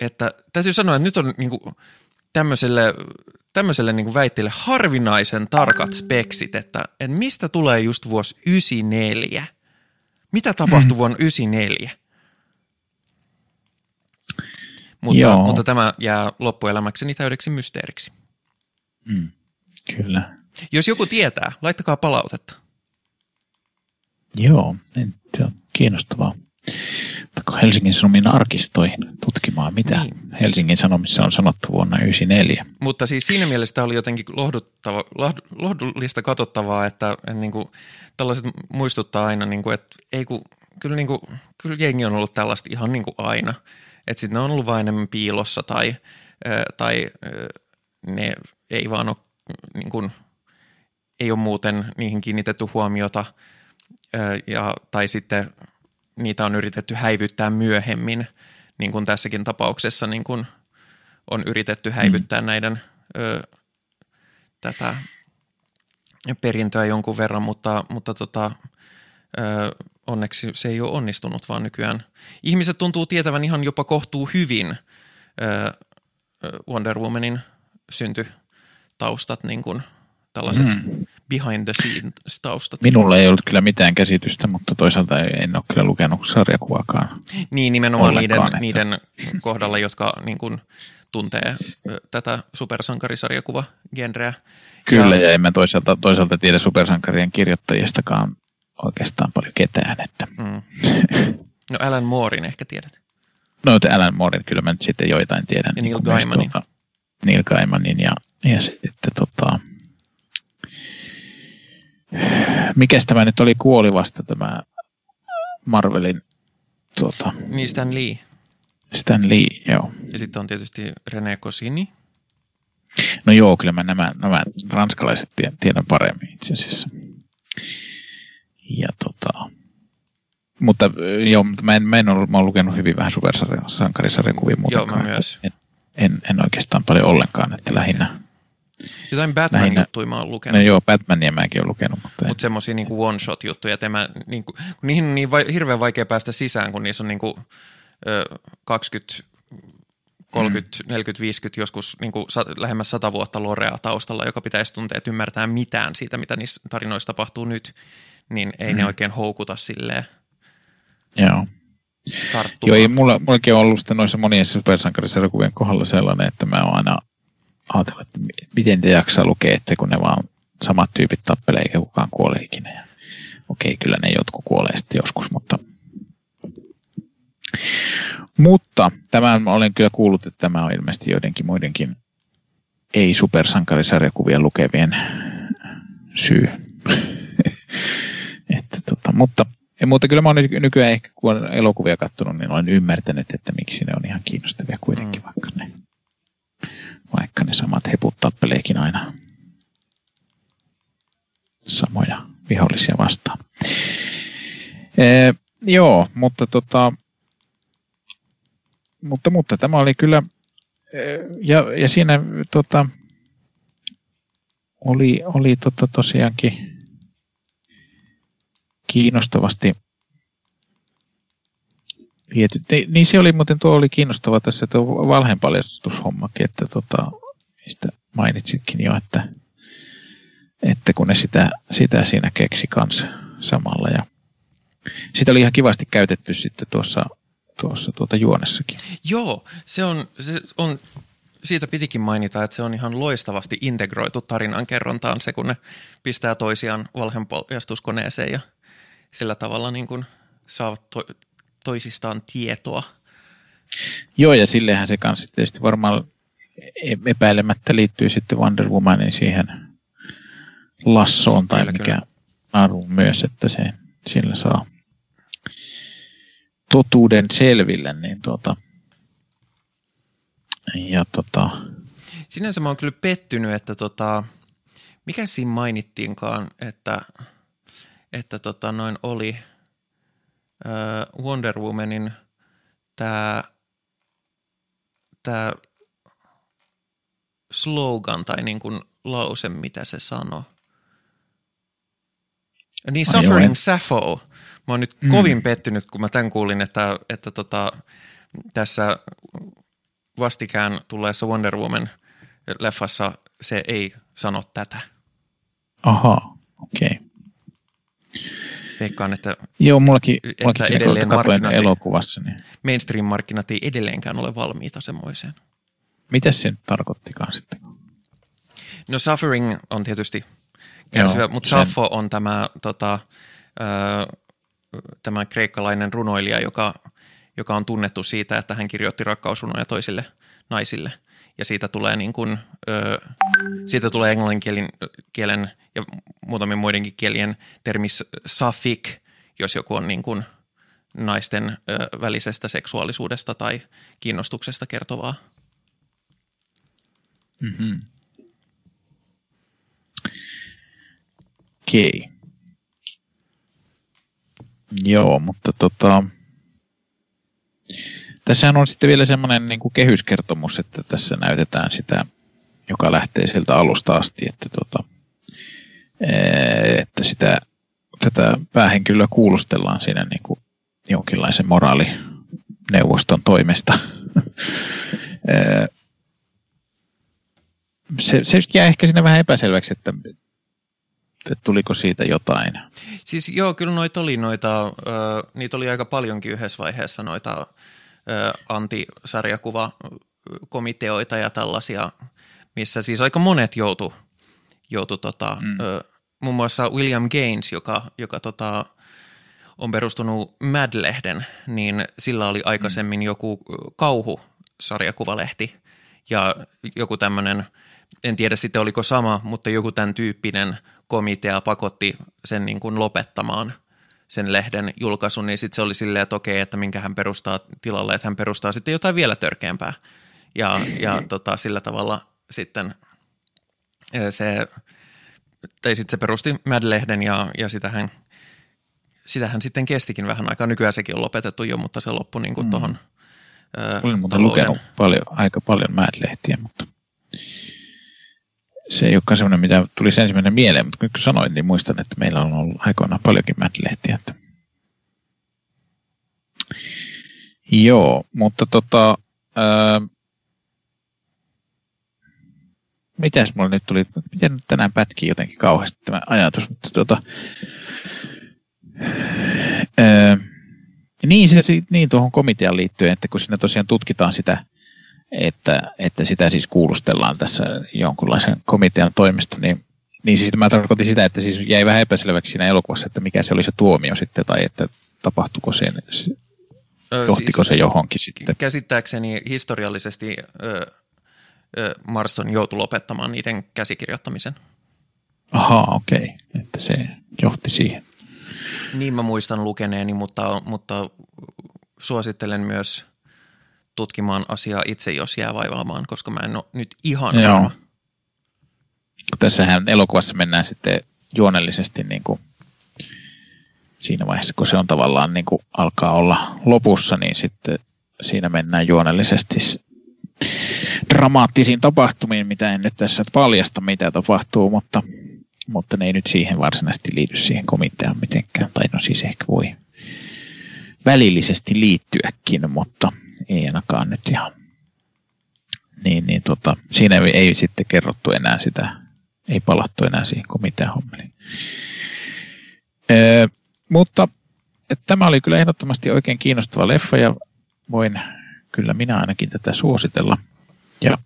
että täytyy sanoa, että nyt on niin kuin tämmöiselle, tämmöiselle niin kuin väitteelle harvinaisen tarkat speksit, että, että mistä tulee just vuosi 94? Mitä tapahtui mm. vuonna 94? Mutta, mutta tämä jää loppuelämäkseni täydeksi mysteeriksi.
Mm, kyllä.
Jos joku tietää, laittakaa palautetta.
Joo, se on kiinnostavaa. Helsingin Sanomien arkistoihin tutkimaan, mitä niin. Helsingin Sanomissa on sanottu vuonna 1994.
Mutta siis siinä mielessä oli jotenkin lohduttava, lohdullista katsottavaa, että, että niin kuin, tällaiset muistuttaa aina, niin kuin, että ei kun, kyllä, niin kuin, kyllä jengi on ollut tällaista ihan niin kuin aina. Että sitten ne on ollut vain enemmän piilossa tai, tai ne ei vaan ole, niin kuin, ei ole muuten niihin kiinnitetty huomiota ja, tai sitten – niitä on yritetty häivyttää myöhemmin, niin kuin tässäkin tapauksessa niin kuin on yritetty mm. häivyttää mm. näiden ö, tätä perintöä jonkun verran, mutta, mutta tota, ö, onneksi se ei ole onnistunut, vaan nykyään ihmiset tuntuu tietävän ihan jopa kohtuu hyvin ö, Wonder Womanin syntytaustat, niin kuin tällaiset mm behind the scenes taustat.
Minulla ei ollut kyllä mitään käsitystä, mutta toisaalta en ole kyllä lukenut sarjakuvaakaan.
Niin, nimenomaan niiden, että... niiden kohdalla, jotka niin kuin, tuntee tätä supersankarisarjakuva-genreä.
Kyllä, ja, ja emme toisaalta, toisaalta tiedä supersankarien kirjoittajistakaan oikeastaan paljon ketään. Että. Mm.
No Alan Moorin ehkä tiedät.
No Alan Moorin kyllä mä nyt sitten joitain tiedän.
Ja Neil Gaimanin. Tuota,
Neil Gaimanin ja, ja sitten tota, mikä tämä nyt oli kuoli vasta tämä Marvelin tuota,
Niin Stan Lee.
Stan Lee, joo.
Ja sitten on tietysti René Cosini.
No joo, kyllä mä nämä, nämä ranskalaiset tiedän paremmin itse asiassa. Ja tota, mutta joo, mä en, mä en ollut, mä olen lukenut hyvin vähän supersankarisarjakuvia muuta.
Joo, mä myös.
En, en, en, oikeastaan paljon ollenkaan, että lähinnä,
jotain Batman-juttuja mä oon lukenut.
No joo, Batmania mäkin oon lukenut. Mutta
Mut semmosia niinku one-shot-juttuja, että mä, niinku, kun niihin on niin vai, hirveän vaikea päästä sisään, kun niissä on niinku, ö, 20, 30, mm. 40, 50, joskus niinku sa, lähemmäs 100 vuotta lorea taustalla, joka pitäisi tuntea, että ymmärtää mitään siitä, mitä niissä tarinoissa tapahtuu nyt, niin ei mm. ne oikein houkuta silleen.
Joo. Tarttumaan. Joo, ei mulla, mullakin on ollut sitten noissa monien supersankarisarjakuvien kohdalla sellainen, että mä oon aina ajatella, että miten te jaksaa lukea, että kun ne vaan samat tyypit tappelee eikä kukaan kuole ikinä. Ja okei, kyllä ne jotkut kuolee sitten joskus, mutta mutta tämän olen kyllä kuullut, että tämä on ilmeisesti joidenkin muidenkin ei-supersankarisarjakuvien lukevien syy. että, tota, mutta, mutta kyllä mä olen nykyään ehkä, kun olen elokuvia katsonut, niin olen ymmärtänyt, että miksi ne on ihan kiinnostavia kuitenkin, mm. vaikka ne vaikka ne samat heput tappeleekin aina samoja vihollisia vastaan. Ee, joo, mutta tota, mutta, mutta tämä oli kyllä, ja, ja siinä tota, oli, oli tota tosiaankin kiinnostavasti viety. Niin se oli muuten, tuo oli kiinnostava tässä tuo valheenpaljastushommakin, että tota, mistä mainitsitkin jo, että, että kun ne sitä, sitä siinä keksi kanssa samalla. Ja sitä oli ihan kivasti käytetty sitten tuossa, tuossa tuota juonessakin.
Joo, se on, se on, siitä pitikin mainita, että se on ihan loistavasti integroitu tarinan kerrontaan se, kun ne pistää toisiaan valheenpaljastuskoneeseen ja sillä tavalla niin kuin saavat to, toisistaan tietoa.
Joo, ja sillehän se kanssa tietysti varmaan epäilemättä liittyy sitten Wonder Womanin siihen lassoon tai kyllä, mikä kyllä. naruun myös, että se sillä saa totuuden selville, niin tuota, ja tota...
Sinänsä mä oon kyllä pettynyt, että tota, mikä siinä mainittiinkaan, että, että tota noin oli – Wonder Womanin tämä tää slogan tai niin kuin lause, mitä se sanoo. Niin, Suffering Sappho. Mä oon nyt mm. kovin pettynyt, kun mä tämän kuulin, että, että tota, tässä vastikään tulleessa Wonder Woman leffassa se ei sano tätä.
Aha, okei. Okay.
Veikkaan, että,
Joo, mullakin, että mullakin edelleen markkinat, elokuvassa. Niin.
Mainstream-markkinat ei edelleenkään ole valmiita semmoiseen.
Mitä se tarkoittikaan sitten?
No suffering on tietysti kärsivä, Joo, mutta Sappho on tämä, tota, ö, tämä kreikkalainen runoilija, joka, joka on tunnettu siitä, että hän kirjoitti rakkausrunoja toisille naisille. Ja siitä tulee, niin kuin, ö, siitä tulee englanninkielen kielen ja muutamien muidenkin kielien termi safik, jos joku on niin kuin naisten ö, välisestä seksuaalisuudesta tai kiinnostuksesta kertovaa.
Mm-hmm. Okei. Okay. Joo, mutta tota, Tässähän on sitten vielä semmoinen niin kuin kehyskertomus, että tässä näytetään sitä, joka lähtee sieltä alusta asti, että, tota, että sitä, tätä päähenkilöä kuulustellaan siinä niin kuin jonkinlaisen moraalineuvoston toimesta. se, se jää ehkä sinne vähän epäselväksi, että, että tuliko siitä jotain.
Siis joo, kyllä noita oli noita, äh, niitä oli aika paljonkin yhdessä vaiheessa noita antisarjakuvakomiteoita ja tällaisia, missä siis aika monet joutu, joutu tota, mm. muun muassa William Gaines, joka, joka tota, on perustunut Mad-lehden, niin sillä oli aikaisemmin mm. joku kauhusarjakuvalehti ja joku tämmöinen, en tiedä sitten oliko sama, mutta joku tämän tyyppinen komitea pakotti sen niin kuin lopettamaan – sen lehden julkaisun, niin sitten se oli silleen, että okei, että minkä hän perustaa tilalle, että hän perustaa sitten jotain vielä törkeämpää. Ja, ja tota, sillä tavalla sitten se, tai sitten se perusti Mad-lehden ja, ja sitähän, sitähän sitten kestikin vähän aikaa. Nykyään sekin on lopetettu jo, mutta se loppui niin kuin mm. tuohon
Olen muuten lukenut paljon, aika paljon Mad-lehtiä, mutta se ei olekaan semmoinen, mitä tuli ensimmäinen mieleen, mutta kun sanoin, niin muistan, että meillä on ollut aikoinaan paljonkin Mad-lehtiä. Että... Joo, mutta tota, ää, mitäs mulla nyt tuli, miten nyt tänään pätkii jotenkin kauheasti tämä ajatus, mutta tota, ää, niin, se, niin tuohon komitean liittyen, että kun siinä tosiaan tutkitaan sitä että, että sitä siis kuulustellaan tässä jonkunlaisen komitean toimesta, niin, niin siis mä tarkoitin sitä, että siis jäi vähän epäselväksi siinä elokuvassa, että mikä se oli se tuomio sitten, tai että tapahtuiko se, johtiko siis se johonkin sitten.
Käsittääkseni historiallisesti ö, ö, Marston joutui lopettamaan niiden käsikirjoittamisen.
Ahaa, okei, okay. että se johti siihen.
Niin mä muistan lukeneeni, mutta, mutta suosittelen myös – tutkimaan asiaa itse, jos jää vaivaamaan, koska mä en ole nyt ihan Joo. varma.
Tässähän elokuvassa mennään sitten juonellisesti niin kuin siinä vaiheessa, kun se on tavallaan niin kuin alkaa olla lopussa, niin sitten siinä mennään juonellisesti dramaattisiin tapahtumiin, mitä en nyt tässä paljasta, mitä tapahtuu, mutta, mutta ne ei nyt siihen varsinaisesti liity siihen komiteaan mitenkään. Tai no siis ehkä voi välillisesti liittyäkin, mutta – ei ainakaan nyt ihan. Niin, niin tota, siinä ei, ei sitten kerrottu enää sitä, ei palattu enää siihen komitean hommeliin. Mutta tämä oli kyllä ehdottomasti oikein kiinnostava leffa ja voin kyllä minä ainakin tätä suositella. Ja,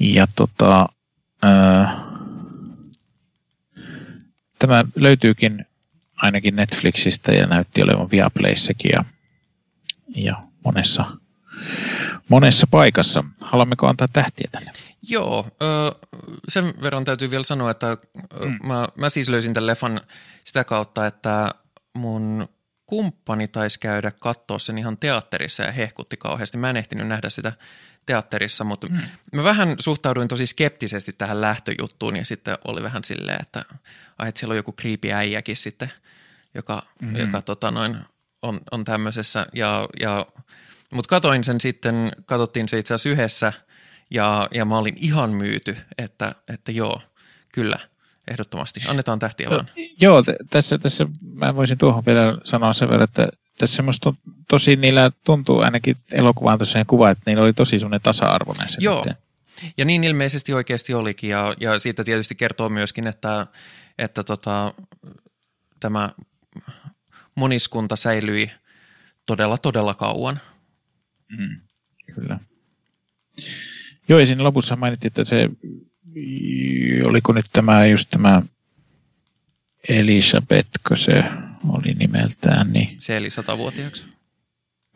ja tota, öö, tämä löytyykin ainakin Netflixistä ja näytti olevan Viaplayssakin ja ja monessa, monessa paikassa. Haluammeko antaa tähtiä tälle?
Joo, sen verran täytyy vielä sanoa, että mm. mä, mä siis löysin tämän leffan sitä kautta, että mun kumppani taisi käydä katsoa sen ihan teatterissa ja hehkutti kauheasti. Mä en ehtinyt nähdä sitä teatterissa, mutta mm. mä vähän suhtauduin tosi skeptisesti tähän lähtöjuttuun ja sitten oli vähän silleen, että, ai, että siellä on joku kriipi äijäkin sitten joka, mm-hmm. joka tota noin, on, on tämmöisessä. Ja, ja, Mutta katoin sen sitten, katsottiin se itse asiassa yhdessä ja, ja mä olin ihan myyty, että, että joo, kyllä, ehdottomasti. Annetaan tähtiä vaan.
Joo, t- tässä, tässä mä voisin tuohon vielä sanoa sen verran, että tässä semmoista tosi niillä tuntuu ainakin elokuvaan tosiaan kuva, että niillä oli tosi semmoinen tasa-arvoinen se
Joo, nyt. ja niin ilmeisesti oikeasti olikin ja, ja siitä tietysti kertoo myöskin, että, että tota, tämä moniskunta säilyi todella, todella kauan.
Mm, kyllä. Joo, ja siinä lopussa mainittiin, että se, oliko nyt tämä just tämä Elisabeth, kun se oli nimeltään. Niin...
Se eli satavuotiaaksi.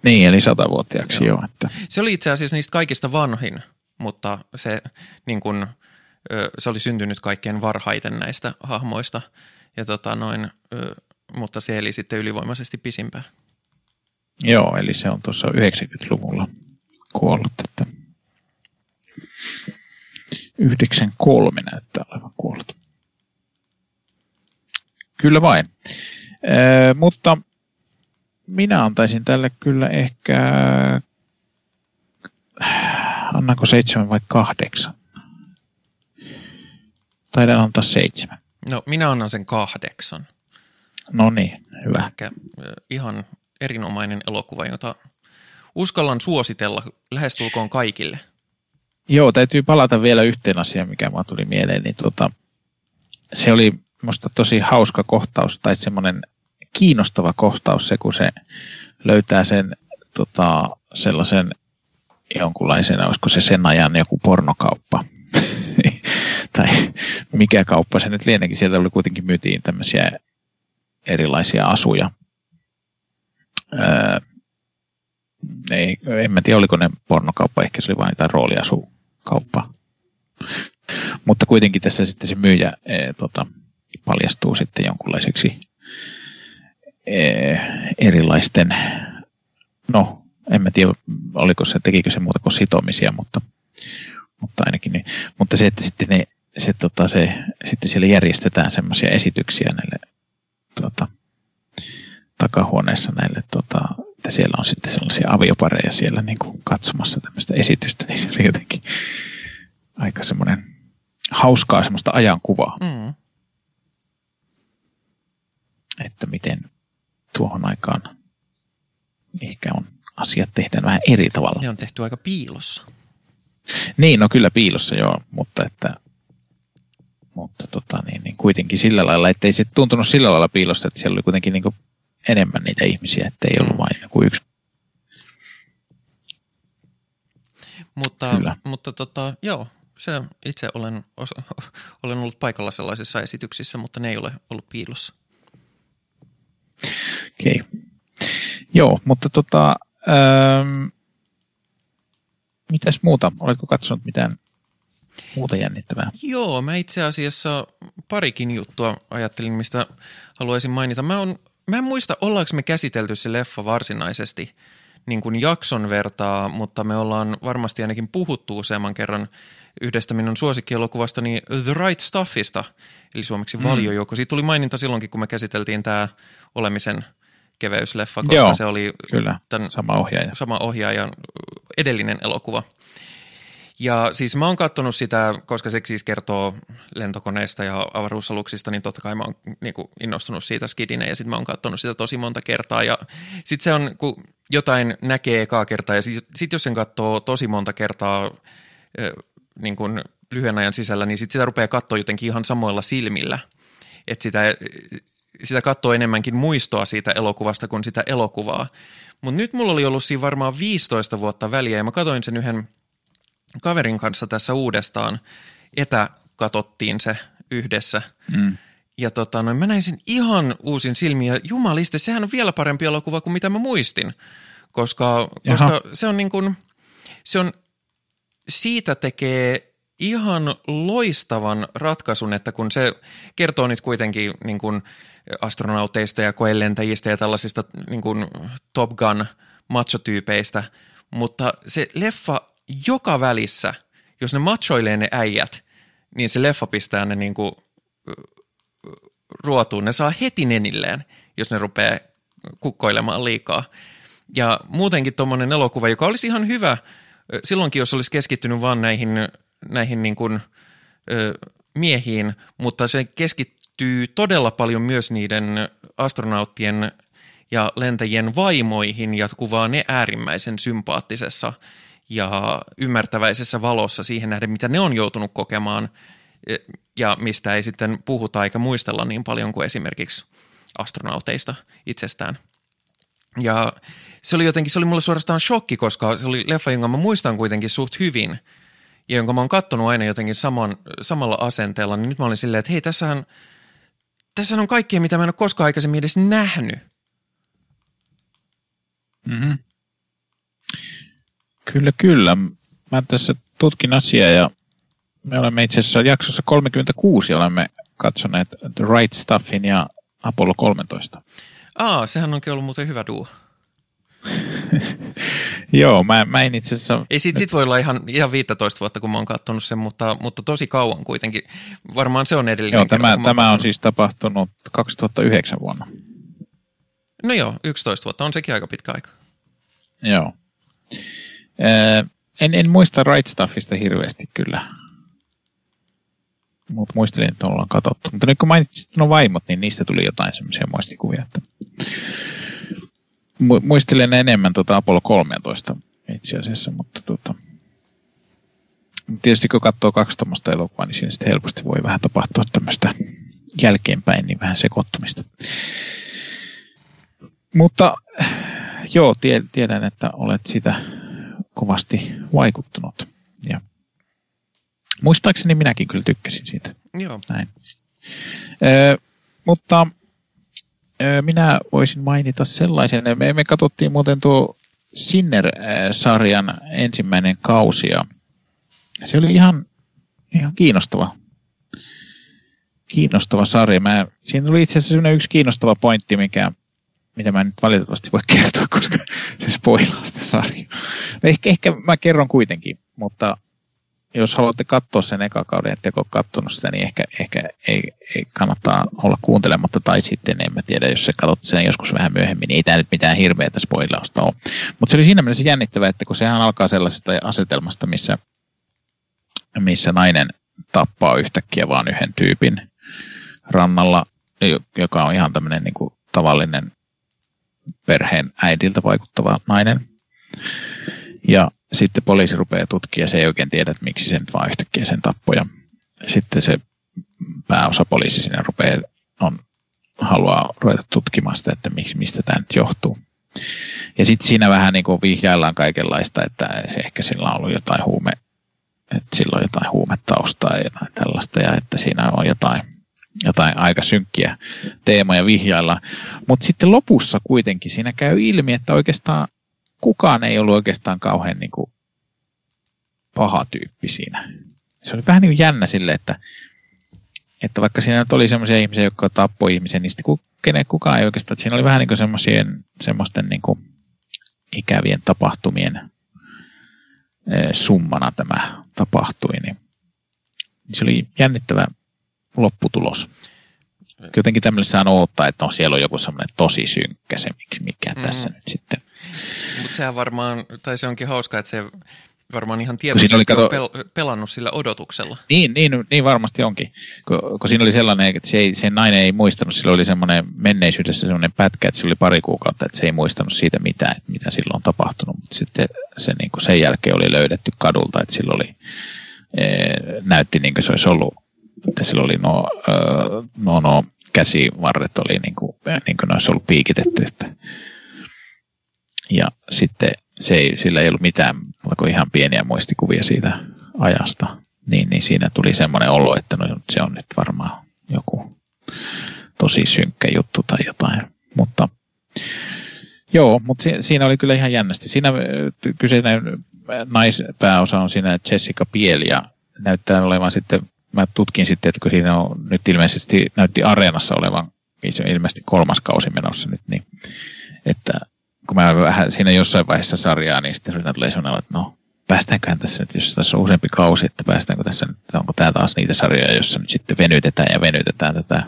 Niin, eli satavuotiaaksi, joo. joo että...
Se oli itse asiassa niistä kaikista vanhin, mutta se, niin kun, se oli syntynyt kaikkein varhaiten näistä hahmoista. Ja tota noin, mutta se eli sitten ylivoimaisesti pisimpään.
Joo, eli se on tuossa 90-luvulla kuollut. Että 93 näyttää olevan kuollut. Kyllä vain. Ee, mutta minä antaisin tälle kyllä ehkä, annanko seitsemän vai kahdeksan? Taidan antaa seitsemän.
No, minä annan sen kahdeksan.
No niin, hyvä.
Ehkä ihan erinomainen elokuva, jota uskallan suositella lähestulkoon kaikille.
Joo, täytyy palata vielä yhteen asiaan, mikä mulla tuli mieleen. Niin tuota, se oli musta tosi hauska kohtaus, tai semmoinen kiinnostava kohtaus se, kun se löytää sen tota, sellaisen jonkunlaisen, olisiko se sen ajan joku pornokauppa. tai mikä kauppa se nyt lienekin. Sieltä oli kuitenkin myytiin tämmöisiä erilaisia asuja. Öö, ei, en mä tiedä, oliko ne pornokauppa, ehkä se oli vain jotain rooliasukauppa. Mutta kuitenkin tässä sitten se myyjä e, tota, paljastuu sitten jonkunlaiseksi e, erilaisten, no en mä tiedä, oliko se, tekikö se muuta kuin sitomisia, mutta, mutta ainakin niin. Mutta se, että sitten ne, se, tota, se, sitten siellä järjestetään semmoisia esityksiä näille tota, takahuoneessa näille, tota, että siellä on sitten sellaisia aviopareja siellä niin kuin katsomassa tämmöistä esitystä, niin se oli jotenkin aika semmoinen hauskaa semmoista ajankuvaa. Mm. Että miten tuohon aikaan ehkä on asiat tehdään vähän eri tavalla.
Ne on tehty aika piilossa.
Niin, no kyllä piilossa joo, mutta että mutta tota, niin, niin kuitenkin sillä lailla, että ei se tuntunut sillä lailla piilossa, että siellä oli kuitenkin niin enemmän niitä ihmisiä, että ei ollut mm. vain joku yksi.
Mutta, Kyllä. mutta tota, joo, se itse olen, osa, olen ollut paikalla sellaisissa esityksissä, mutta ne ei ole ollut piilossa.
Okei. Okay. Joo, mutta tota, ähm, mitäs muuta? Oletko katsonut mitään muuta jännittävää?
Joo, mä itse asiassa parikin juttua ajattelin, mistä haluaisin mainita. Mä, on, mä en muista, ollaanko me käsitelty se leffa varsinaisesti niin kuin jakson vertaa, mutta me ollaan varmasti ainakin puhuttu useamman kerran yhdestä minun suosikkielokuvastani The Right Stuffista, eli suomeksi mm. valiojoukko. Siitä tuli maininta silloinkin, kun me käsiteltiin tämä olemisen keveysleffa, koska Joo, se oli
kyllä, tämän sama ohjaaja.
sama ohjaajan edellinen elokuva – ja siis mä oon katsonut sitä, koska se siis kertoo lentokoneista ja avaruusaluksista, niin totta kai mä oon niin kuin innostunut siitä skidinä ja sitten mä oon katsonut sitä tosi monta kertaa. Ja sitten se on, kun jotain näkee ekaa kertaa ja sitten sit jos sen katsoo tosi monta kertaa niin kuin lyhyen ajan sisällä, niin sitten sitä rupeaa katsoa jotenkin ihan samoilla silmillä. Että sitä, sitä katsoo enemmänkin muistoa siitä elokuvasta kuin sitä elokuvaa. Mutta nyt mulla oli ollut siinä varmaan 15 vuotta väliä ja mä katsoin sen yhden – kaverin kanssa tässä uudestaan etäkatottiin se yhdessä. Mm. Ja tota, no, mä näin sen ihan uusin silmiin ja jumaliste, sehän on vielä parempi elokuva kuin mitä mä muistin. Koska, koska se on niin kuin, se on, siitä tekee ihan loistavan ratkaisun, että kun se kertoo nyt kuitenkin niin kuin astronauteista ja koelentäjistä ja tällaisista niin kuin Top Gun machotyypeistä, mutta se leffa joka välissä, jos ne machoilee ne äijät, niin se leffa pistää ne niinku ruotuun. Ne saa heti nenilleen, jos ne rupeaa kukkoilemaan liikaa. Ja muutenkin tuommoinen elokuva, joka olisi ihan hyvä silloinkin, jos olisi keskittynyt vaan näihin, näihin niin kuin, ö, miehiin, mutta se keskittyy todella paljon myös niiden astronauttien ja lentäjien vaimoihin ja kuvaa ne äärimmäisen sympaattisessa ja ymmärtäväisessä valossa siihen nähden, mitä ne on joutunut kokemaan ja mistä ei sitten puhuta eikä muistella niin paljon kuin esimerkiksi astronauteista itsestään. Ja se oli jotenkin, se oli mulle suorastaan shokki, koska se oli leffa, jonka mä muistan kuitenkin suht hyvin ja jonka mä oon kattonut aina jotenkin saman, samalla asenteella, niin nyt mä olin silleen, että hei, tässähän, tässähän on kaikkea, mitä mä en ole koskaan aikaisemmin edes nähnyt.
Mm-hmm. Kyllä, kyllä. Mä tässä tutkin asiaa ja me olemme itse asiassa jaksossa 36 olemme katsoneet The Right Stuffin ja Apollo 13.
Aa, sehän onkin ollut muuten hyvä duo.
Joo, mä, mä en itse asiassa...
Ei sit, sit voi olla ihan, ihan 15 vuotta, kun mä oon katsonut sen, mutta, mutta tosi kauan kuitenkin. Varmaan se on edellinen
Joo, kerran, tämä, tämä on siis tapahtunut 2009 vuonna.
No joo, 11 vuotta, on sekin aika pitkä aika.
Joo. En, en muista Right Stuffista hirveästi kyllä. Mutta muistelin, että ollaan katsottu. Mutta nyt kun mainitsit nuo vaimot, niin niistä tuli jotain semmoisia muistikuvia. Että... Muistelen enemmän tuota Apollo 13 itse asiassa, mutta tuota... tietysti kun katsoo kaksi tuommoista elokuvaa, niin siinä sitten helposti voi vähän tapahtua tämmöistä jälkeenpäin, niin vähän sekoittumista. Mutta joo, tiedän, että olet sitä kovasti vaikuttunut. Ja muistaakseni minäkin kyllä tykkäsin siitä.
Joo.
Näin. Ö, mutta ö, minä voisin mainita sellaisen, me, me katsottiin muuten tuo Sinner-sarjan ensimmäinen kausi ja se oli ihan, ihan kiinnostava. Kiinnostava sarja. Mä, siinä oli itse asiassa yksi kiinnostava pointti, mikä mitä mä nyt valitettavasti voi kertoa, koska se spoilaa sitä sarjaa. Ehkä, ehkä mä kerron kuitenkin, mutta jos haluatte katsoa sen eka kauden, ettei ole katsonut sitä, niin ehkä, ehkä ei, ei, kannattaa olla kuuntelematta, tai sitten en mä tiedä, jos se katsot sen joskus vähän myöhemmin, niin ei tämä nyt mitään hirveätä spoilausta ole. Mutta se oli siinä mielessä jännittävä, että kun sehän alkaa sellaisesta asetelmasta, missä, missä nainen tappaa yhtäkkiä vaan yhden tyypin rannalla, joka on ihan tämmöinen niin tavallinen perheen äidiltä vaikuttava nainen. Ja sitten poliisi rupeaa tutkia se ei oikein tiedä, että miksi sen vaan yhtäkkiä sen tappoja. Sitten se pääosa poliisi sinne rupeaa, on, haluaa ruveta tutkimaan sitä, että miksi, mistä tämä nyt johtuu. Ja sitten siinä vähän niin kuin vihjaillaan kaikenlaista, että se ehkä sillä on ollut jotain huume, että sillä on jotain huumetaustaa ja jotain tällaista ja että siinä on jotain jotain aika synkkiä teemoja vihjailla. Mutta sitten lopussa kuitenkin siinä käy ilmi, että oikeastaan kukaan ei ollut oikeastaan kauhean niin kuin paha tyyppi siinä. Se oli vähän niin kuin jännä sille, että, että vaikka siinä oli sellaisia ihmisiä, jotka tappoi ihmisen, niin sitten kukaan ei oikeastaan, että siinä oli vähän niin kuin semmoisten, niin kuin ikävien tapahtumien summana tämä tapahtui, niin se oli jännittävä lopputulos. Jotenkin tämmöisessä odottaa, että no, siellä on joku semmoinen tosi synkkä se, miksi mikä mm. tässä nyt sitten.
Mutta sehän varmaan, tai se onkin hauska, että se varmaan ihan tietoisesti oli, kato... on pel- pelannut sillä odotuksella.
Niin, niin, niin varmasti onkin. Kun, kun siinä oli sellainen, että se, ei, se nainen ei muistanut, sillä oli semmoinen menneisyydessä semmoinen pätkä, että se oli pari kuukautta, että se ei muistanut siitä mitään, että mitä silloin on tapahtunut. Mutta sitten se niin kuin sen jälkeen oli löydetty kadulta, että sillä oli, e, näytti niin kuin se olisi ollut että sillä oli nuo, nuo, nuo käsivarret oli niin kuin, niin kuin ne olisi ollut piikitetty. Että. Ja sitten se ei, sillä ei ollut mitään kuin ihan pieniä muistikuvia siitä ajasta. Niin, niin siinä tuli semmoinen olo, että no, se on nyt varmaan joku tosi synkkä juttu tai jotain. Mutta joo, mutta si, siinä oli kyllä ihan jännästi. Siinä kyseinen naispääosa on siinä Jessica Biel ja näyttää olevan sitten mä tutkin sitten, että kun siinä on nyt ilmeisesti näytti areenassa olevan, niin se on ilmeisesti kolmas kausi menossa nyt, niin että kun mä vähän siinä jossain vaiheessa sarjaa, niin sitten siinä tulee sellainen, että no, päästäänköhän tässä nyt, jos tässä on useampi kausi, että päästäänkö tässä nyt, onko tämä taas niitä sarjoja, joissa nyt sitten venytetään ja venytetään tätä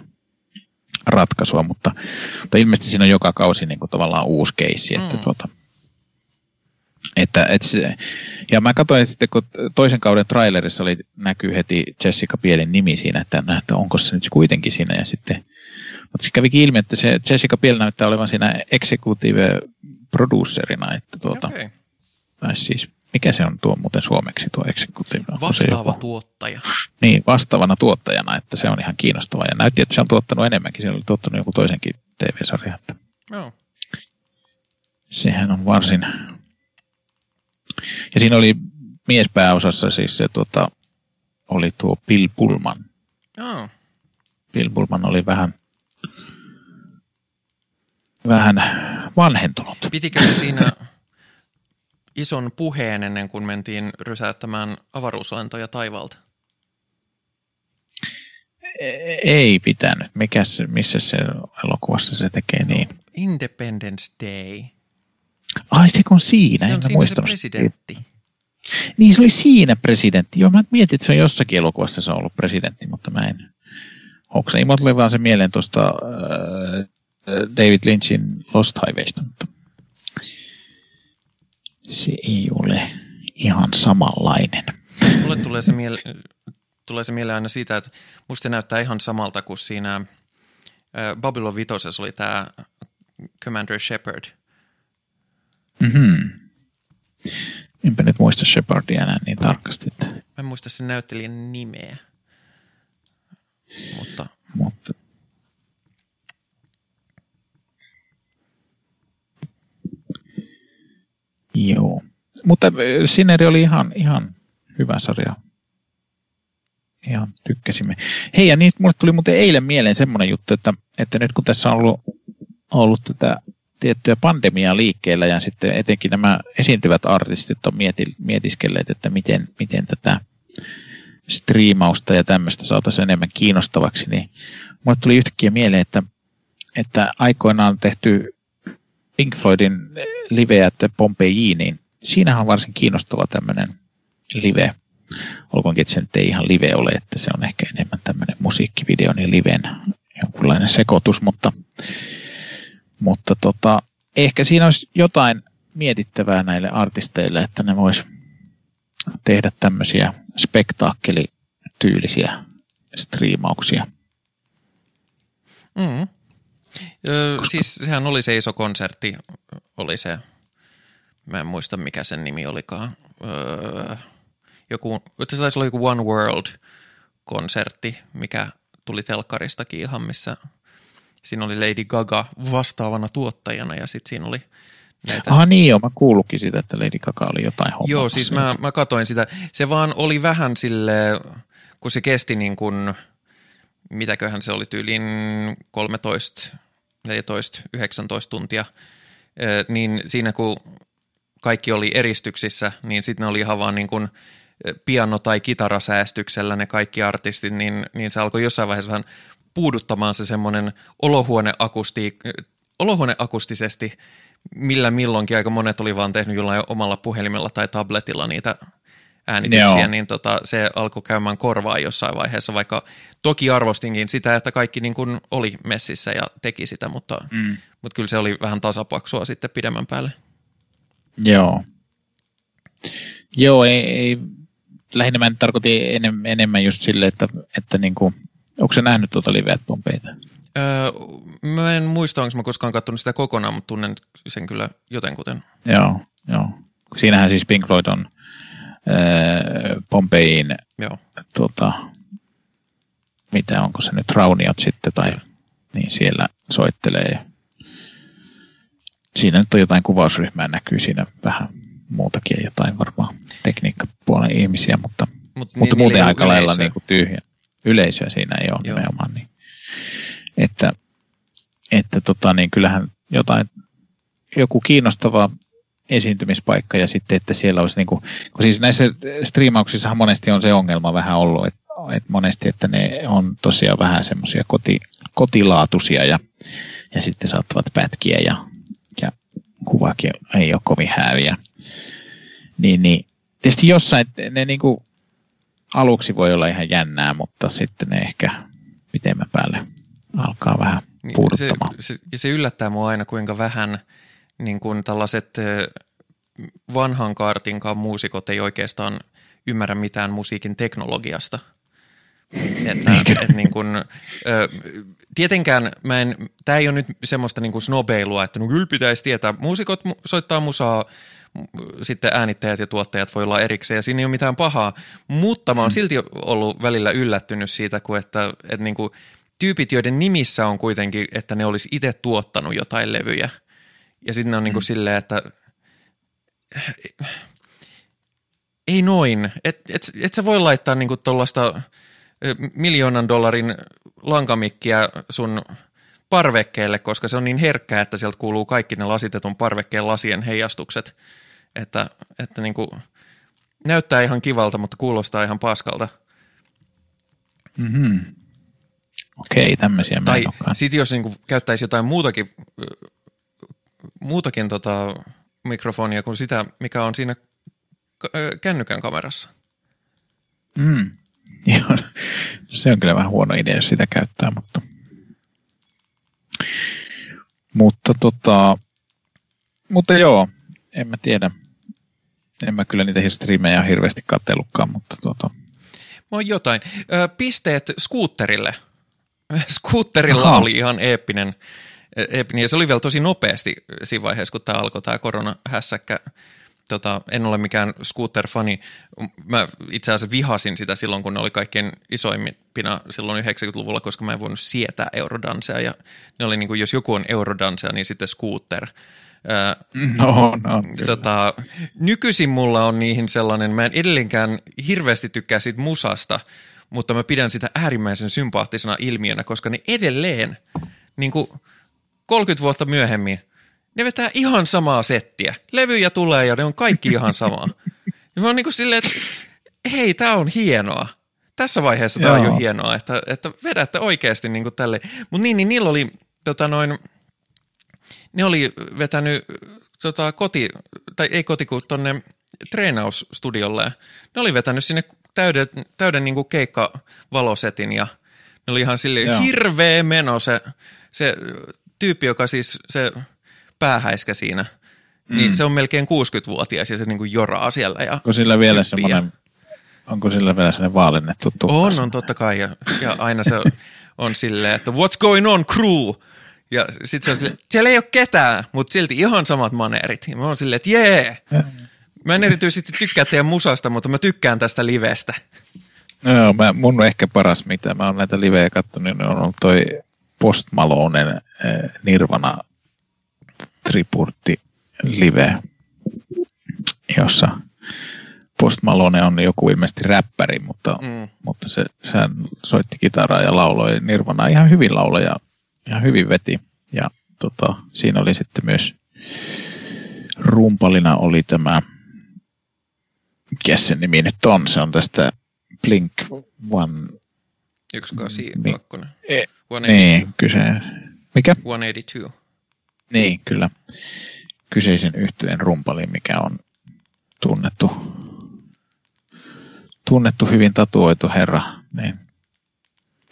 ratkaisua, mutta, mutta ilmeisesti siinä on joka kausi niin kuin tavallaan uusi keissi, että mm. tuota, että, että se, ja mä katsoin sitten, kun toisen kauden trailerissa oli, näkyy heti Jessica Bielin nimi siinä, että, että onko se nyt kuitenkin siinä. Ja sitten, mutta se kävikin ilmi, että se Jessica Biel näyttää olevan siinä executive producerina. Että tuota, okay. tai siis, mikä se on tuo muuten suomeksi tuo executive?
Vastaava tuottaja.
Niin, vastaavana tuottajana, että se on ihan kiinnostava. Ja näytti, että se on tuottanut enemmänkin. Se oli tuottanut joku toisenkin TV-sarja.
No.
Sehän on varsin, ja siinä oli miespääosassa siis se tota, oli tuo Bill Pullman.
Oh.
Bill Pullman oli vähän, vähän vanhentunut.
Pitikö se siinä ison puheen ennen kuin mentiin rysäyttämään avaruuslentoja taivalta?
E-, ei pitänyt. Mikä se, missä se elokuvassa se tekee niin?
Independence Day.
Ai se on siinä,
se on siinä se presidentti.
Niin se oli siinä presidentti. Joo, mä mietin, että se on jossakin elokuvassa se on ollut presidentti, mutta mä en hoksa. Ei tuli vaan se mieleen tuosta äh, David Lynchin Lost Highwaysta, mutta se ei ole ihan samanlainen.
Mulle tulee se, miele- tulee se mieleen aina siitä, että musta näyttää ihan samalta kuin siinä äh, Babylon Vitosessa oli tämä Commander Shepard –
Mhm. Enpä nyt muista Shepardia enää niin tarkasti. Että... Mä
en muista sen näyttelijän nimeä. Mutta...
Mutta... Joo. Mutta äh, Sineri oli ihan, ihan hyvä sarja. Ihan tykkäsimme. Hei, ja niin mulle tuli muuten eilen mieleen semmoinen juttu, että, että nyt kun tässä on ollut, ollut tätä tiettyä pandemiaa liikkeellä ja sitten etenkin nämä esiintyvät artistit on mietiskelleet, että miten, miten tätä striimausta ja tämmöistä saataisiin enemmän kiinnostavaksi, niin mulle tuli yhtäkkiä mieleen, että, että aikoinaan tehty Pink Floydin liveä, että Pompeji, niin siinähän on varsin kiinnostava tämmöinen live. Olkoonkin, että se nyt ei ihan live ole, että se on ehkä enemmän tämmöinen musiikkivideo, niin liven jonkunlainen sekoitus, mutta mutta tota, ehkä siinä olisi jotain mietittävää näille artisteille, että ne vois tehdä tämmöisiä spektaakkelityylisiä striimauksia.
Mm. Ö, siis sehän oli se iso konsertti, oli se, mä en muista mikä sen nimi olikaan, öö, joku, se taisi olla joku One World-konsertti, mikä tuli telkkaristakin ihan, missä – Siinä oli Lady Gaga vastaavana tuottajana ja sitten siinä oli näitä...
Aha niin joo, mä kuulukin sitä, että Lady Gaga oli jotain hommaa.
Joo, siis mä, mä katoin sitä. Se vaan oli vähän sille, kun se kesti niin kuin, mitäköhän se oli tyyliin 13, 14, 19 tuntia, niin siinä kun kaikki oli eristyksissä, niin sitten ne oli ihan vaan niin kuin piano- tai kitarasäästyksellä ne kaikki artistit, niin, niin se alkoi jossain vaiheessa vähän puuduttamaan se semmoinen olohuoneakusti, olohuoneakustisesti, millä milloinkin aika monet oli vaan tehnyt jollain omalla puhelimella tai tabletilla niitä äänityksiä, Joo. niin tota, se alkoi käymään korvaa jossain vaiheessa, vaikka toki arvostinkin sitä, että kaikki niin kuin oli messissä ja teki sitä, mutta, mm. mutta kyllä se oli vähän tasapaksua sitten pidemmän päälle.
Joo. Joo, ei, ei lähinnä mä tarkoitin enemmän just sille, että, että niin kuin Onko se nähnyt tuota liveä Pompeita?
Öö, mä en muista, onko mä koskaan katsonut sitä kokonaan, mutta tunnen sen kyllä jotenkuten.
Joo, joo. Siinähän siis Pink Floyd on öö, Pompeiin,
joo.
Tuota, mitä onko se nyt, Rauniot sitten, tai niin siellä soittelee. Siinä nyt on jotain kuvausryhmää, näkyy siinä vähän muutakin jotain varmaan tekniikkapuolen ihmisiä, mutta, Mut mutta niin, muuten aika lailla niin kuin tyhjä yleisöä siinä ei ole Joo. nimenomaan. Niin. Että, että tota, niin kyllähän jotain, joku kiinnostava esiintymispaikka ja sitten, että siellä olisi niin kuin, kun siis näissä striimauksissa monesti on se ongelma vähän ollut, että, että monesti, että ne on tosiaan vähän semmoisia koti, kotilaatuisia ja, ja sitten saattavat pätkiä ja, ja kuvakin ei ole kovin hääviä. Niin, niin tietysti jossain, ne niin kuin aluksi voi olla ihan jännää, mutta sitten ne ehkä pitemmän päälle alkaa vähän
niin se, se, se yllättää mua aina, kuinka vähän niin kuin tällaiset vanhan kaartinkaan muusikot ei oikeastaan ymmärrä mitään musiikin teknologiasta. Että, et niin kun, ö, tietenkään mä en, tää ei ole nyt semmoista niin kuin snobeilua, että no kyllä pitäisi tietää, muusikot soittaa musaa, sitten äänittäjät ja tuottajat voi olla erikseen ja siinä ei ole mitään pahaa, mutta mä oon mm. silti ollut välillä yllättynyt siitä, kun että, että niin kuin tyypit, joiden nimissä on kuitenkin, että ne olisi itse tuottanut jotain levyjä ja sitten ne on niin kuin mm. silleen, että ei noin, et, et, et sä voi laittaa niinku tuollaista miljoonan dollarin lankamikkiä sun parvekkeelle, koska se on niin herkkää, että sieltä kuuluu kaikki ne lasitetun parvekkeen lasien heijastukset. Että, että niin kuin, näyttää ihan kivalta, mutta kuulostaa ihan paskalta.
Mm-hmm. Okei, tämmöisiä
Tai sitten jos niin kuin, käyttäisi jotain muutakin, muutakin tota, mikrofonia kuin sitä, mikä on siinä kännykän kamerassa.
Mm. Joo, se on kyllä vähän huono idea, jos sitä käyttää, mutta, mutta, tota, mutta joo, en mä tiedä. En mä kyllä niitä striimejä hirveästi katsellutkaan, mutta tota.
Mä oon jotain. Ö, pisteet skuutterille. Skuutterilla Aha. oli ihan eeppinen, eeppinen, ja se oli vielä tosi nopeasti siinä vaiheessa, kun tämä alkoi tämä koronahässäkkä tota, en ole mikään scooter-fani. Mä itse asiassa vihasin sitä silloin, kun ne oli kaikkein isoimpina silloin 90-luvulla, koska mä en voinut sietää eurodanseja. Ja ne oli niin kuin, jos joku on eurodanseja, niin sitten scooter.
No, no,
tota, nykyisin mulla on niihin sellainen, mä en edelleenkään hirveästi tykkää siitä musasta, mutta mä pidän sitä äärimmäisen sympaattisena ilmiönä, koska ne edelleen niin kuin 30 vuotta myöhemmin ne vetää ihan samaa settiä. Levyjä tulee ja ne on kaikki ihan samaa. Ja mä oon niin kuin silleen, että hei, tää on hienoa. Tässä vaiheessa tää on jo hienoa, että, että vedätte oikeasti niin kuin tälle. Mutta niin, niin niillä oli tota noin, ne oli vetänyt tota, koti, tai ei koti, kun tonne treenausstudiolle. Ne oli vetänyt sinne täyden, täyden niin kuin keikkavalosetin ja ne oli ihan sille hirveä meno se, se tyyppi, joka siis se päähäiskä siinä, mm. niin se on melkein 60-vuotias ja se niin kuin joraa siellä. Ja
onko sillä vielä semmoinen, onko sillä vielä semmoinen vaalennettu
tukka? On, on totta kai ja, ja aina se on silleen, että what's going on crew? Ja sitten se on silleen, siellä ei ole ketään, mutta silti ihan samat maneerit. Ja mä oon silleen, että jee! Mä en erityisesti tykkää teidän musasta, mutta mä tykkään tästä livestä.
No, mä, mun ehkä paras, mitä mä oon näitä livejä katsonut, niin on ollut toi Post Malonen eh, Nirvana Tripurtti live, jossa Post Malone on joku ilmeisesti räppäri, mutta, mm. mutta se, se soitti kitaraa ja lauloi Nirvana ihan hyvin lauloja, ihan hyvin veti. Ja tota, siinä oli sitten myös rumpalina oli tämä, mikä sen nimi nyt on, se on tästä Blink One...
182.
E, niin, kyse. Mikä?
182.
Niin, kyllä. Kyseisen yhtyeen rumpali, mikä on tunnettu, tunnettu hyvin tatuoitu herra. Niin.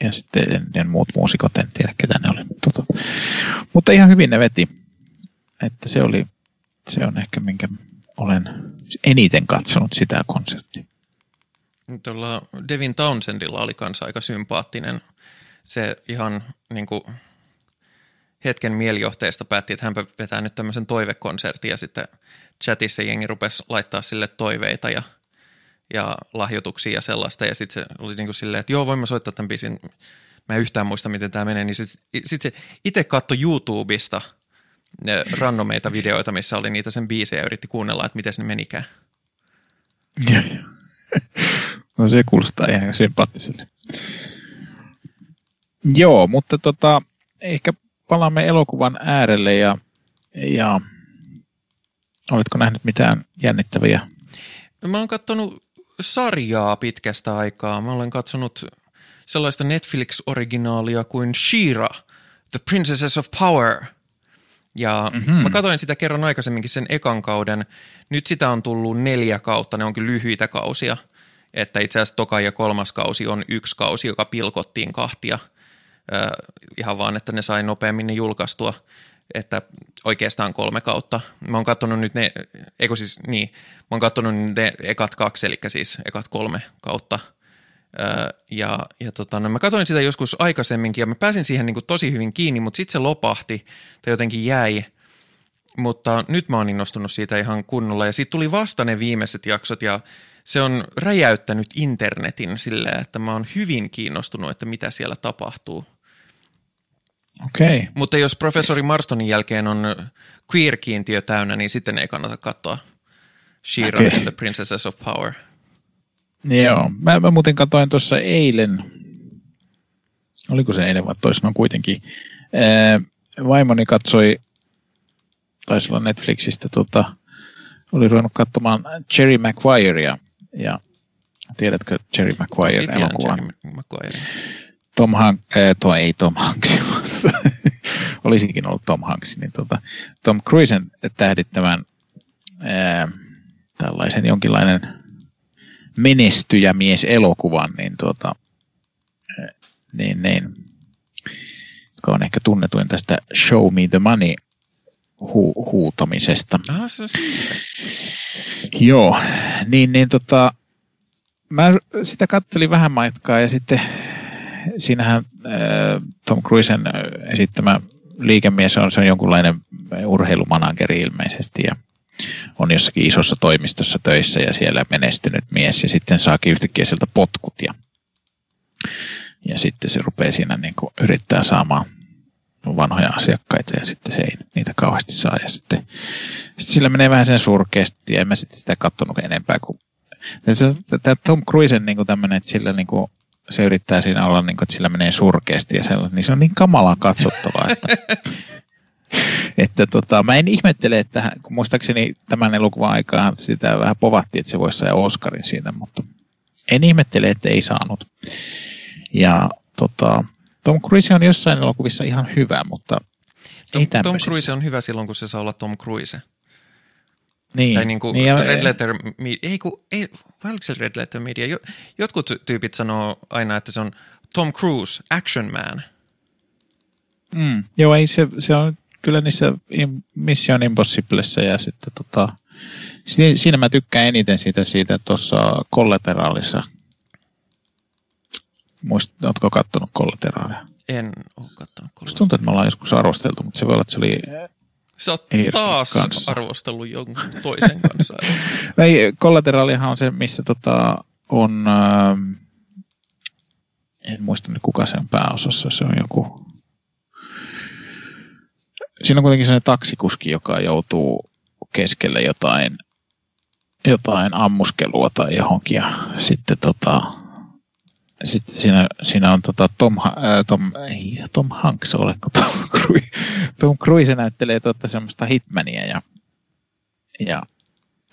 Ja sitten ne muut muusikot, en tiedä ketä ne oli. Mutta, mutta ihan hyvin ne veti. Että se oli, se on ehkä minkä olen eniten katsonut sitä konserttia.
Tuolla Devin Townsendilla oli kanssa aika sympaattinen se ihan niin kuin hetken mielijohteesta päätti, että hän vetää nyt tämmöisen toivekonsertin ja sitten chatissa jengi rupesi laittaa sille toiveita ja, ja lahjoituksia ja sellaista ja sitten se oli niin kuin silleen, että joo voin mä soittaa tämän biisin, mä en yhtään muista miten tämä menee, niin sitten sit se itse katsoi YouTubesta randomeita videoita, missä oli niitä sen biisejä ja yritti kuunnella, että miten ne menikään.
No se kuulostaa ihan sympaattiselle. Joo, mutta tota, ehkä palaamme elokuvan äärelle ja, ja oletko nähnyt mitään jännittäviä?
Mä oon katsonut sarjaa pitkästä aikaa. Mä olen katsonut sellaista Netflix-originaalia kuin Shira, The Princesses of Power. Ja mm-hmm. mä katsoin sitä kerran aikaisemminkin sen ekan kauden. Nyt sitä on tullut neljä kautta, ne onkin lyhyitä kausia. Että itse asiassa toka ja kolmas kausi on yksi kausi, joka pilkottiin kahtia – ihan vaan, että ne sai nopeammin ne julkaistua, että oikeastaan kolme kautta. Mä oon katsonut nyt ne, eikö siis niin, mä oon katsonut ne ekat kaksi, eli siis ekat kolme kautta. Ja ja tota, no mä katsoin sitä joskus aikaisemminkin ja mä pääsin siihen niin kuin tosi hyvin kiinni, mutta sitten se lopahti tai jotenkin jäi. Mutta nyt mä oon innostunut siitä ihan kunnolla ja sitten tuli vasta ne viimeiset jaksot ja se on räjäyttänyt internetin silleen, että mä oon hyvin kiinnostunut, että mitä siellä tapahtuu.
Okay.
Mutta jos professori Marstonin jälkeen on queer-kiintiö täynnä, niin sitten ei kannata katsoa She-Ra okay. and the Princesses of Power.
Joo, mä, mä muuten katsoin tuossa eilen, oliko se eilen vai toisena kuitenkin, ää, vaimoni katsoi, taisi olla Netflixistä, tota, oli ruvennut katsomaan Jerry Maguirea, ja tiedätkö Jerry Maguire elokuvan? Tom Hanks, äh, tuo ei Tom Hanks, olisikin ollut Tom Hanks, niin tota, Tom Cruisen tähdittävän ää, tällaisen jonkinlainen menestyjämies elokuvan, niin, tota, niin, niin, joka on ehkä tunnetuin tästä Show Me the Money hu- huutamisesta.
Ah, se on
Joo, niin, niin tota, mä sitä kattelin vähän matkaa ja sitten siinähän äh, Tom Cruisen äh, esittämä liikemies on, se on jonkunlainen urheilumanageri ilmeisesti ja on jossakin isossa toimistossa töissä ja siellä menestynyt mies. Ja sitten saakin yhtäkkiä sieltä potkut ja, ja sitten se rupeaa siinä niin kuin yrittää saamaan vanhoja asiakkaita ja sitten se ei niitä kauheasti saa. Ja sitten, sitten sillä menee vähän sen surkeasti ja en mä sitten sitä katsonut enempää kuin Tämä Tom Cruisen niin kuin tämmöinen, että sillä niin kuin se yrittää siinä olla, niin kuin, että sillä menee surkeasti ja sellainen, niin se on niin kamalaa katsottavaa, että, että tota, mä en ihmettele, että kun muistaakseni tämän elokuvan aikaan sitä vähän povattiin, että se voisi saada Oscarin siitä, mutta en ihmettele, että ei saanut. Ja tota, Tom Cruise on jossain elokuvissa ihan hyvä, mutta
Tom, ei Tom Cruise on hyvä silloin, kun se saa olla Tom Cruise.
Niin.
Tai niin kuin niin, Red Letter, ei kun, ei, vai oliko se Red Letter Media? Jotkut tyypit sanoo aina, että se on Tom Cruise, action man.
Mm, joo, ei se, se on kyllä niissä Mission Impossiblessa ja sitten tota, siinä mä tykkään eniten siitä, siitä tuossa kollateraalissa. Muist, ootko kattonut kollateraalia?
En ole kattonut
kollateraalia. tuntuu, että me ollaan joskus arvosteltu, mutta se voi olla, että se oli
Sä oot taas kanssa. arvostellut jonkun toisen kanssa.
Ei, kollateraalihan on se, missä tota, on, äh, en muista nyt kuka se on pääosassa, se on joku, siinä on kuitenkin sellainen taksikuski, joka joutuu keskelle jotain, jotain ammuskelua tai johonkin ja sitten tota, sitten siinä, siinä on tota Tom, äh, Tom, ei, Tom Hanks, oleko Tom Cruise, Tom Cruise näyttelee totta semmoista hitmania ja, ja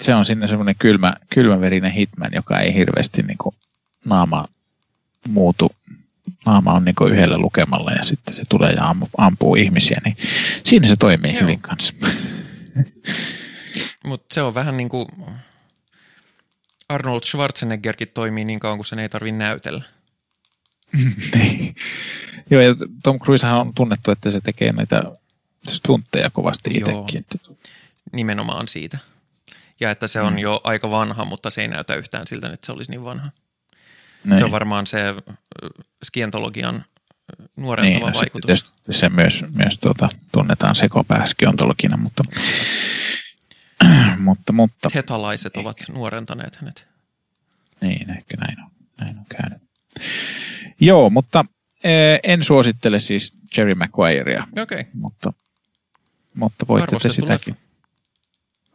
se on sinne semmoinen kylmä, kylmäverinen hitman, joka ei hirveästi niin kuin, naama muutu. Naama on niin yhdellä lukemalla ja sitten se tulee ja ampuu ihmisiä, niin siinä se toimii Joo. hyvin kanssa.
Mutta se on vähän niin kuin Arnold Schwarzeneggerkin toimii niin kauan, kun sen ei tarvitse näytellä.
niin. Joo, ja Tom Cruisehan on tunnettu, että se tekee näitä stuntteja kovasti itsekin.
Nimenomaan siitä. Ja että se on mm. jo aika vanha, mutta se ei näytä yhtään siltä, että se olisi niin vanha. Näin. Se on varmaan se skientologian nuorentava niin, vaikutus.
Se, se myös, myös tuota, tunnetaan sekopääskiontologina, mutta, mutta, mutta.
Hetalaiset ovat nuorentaneet hänet.
Niin, ehkä näin on, näin on käynyt. Joo, mutta eh, en suosittele siis Jerry Maguirea.
Okay.
Mutta, mutta voitte te sitäkin. Leffa.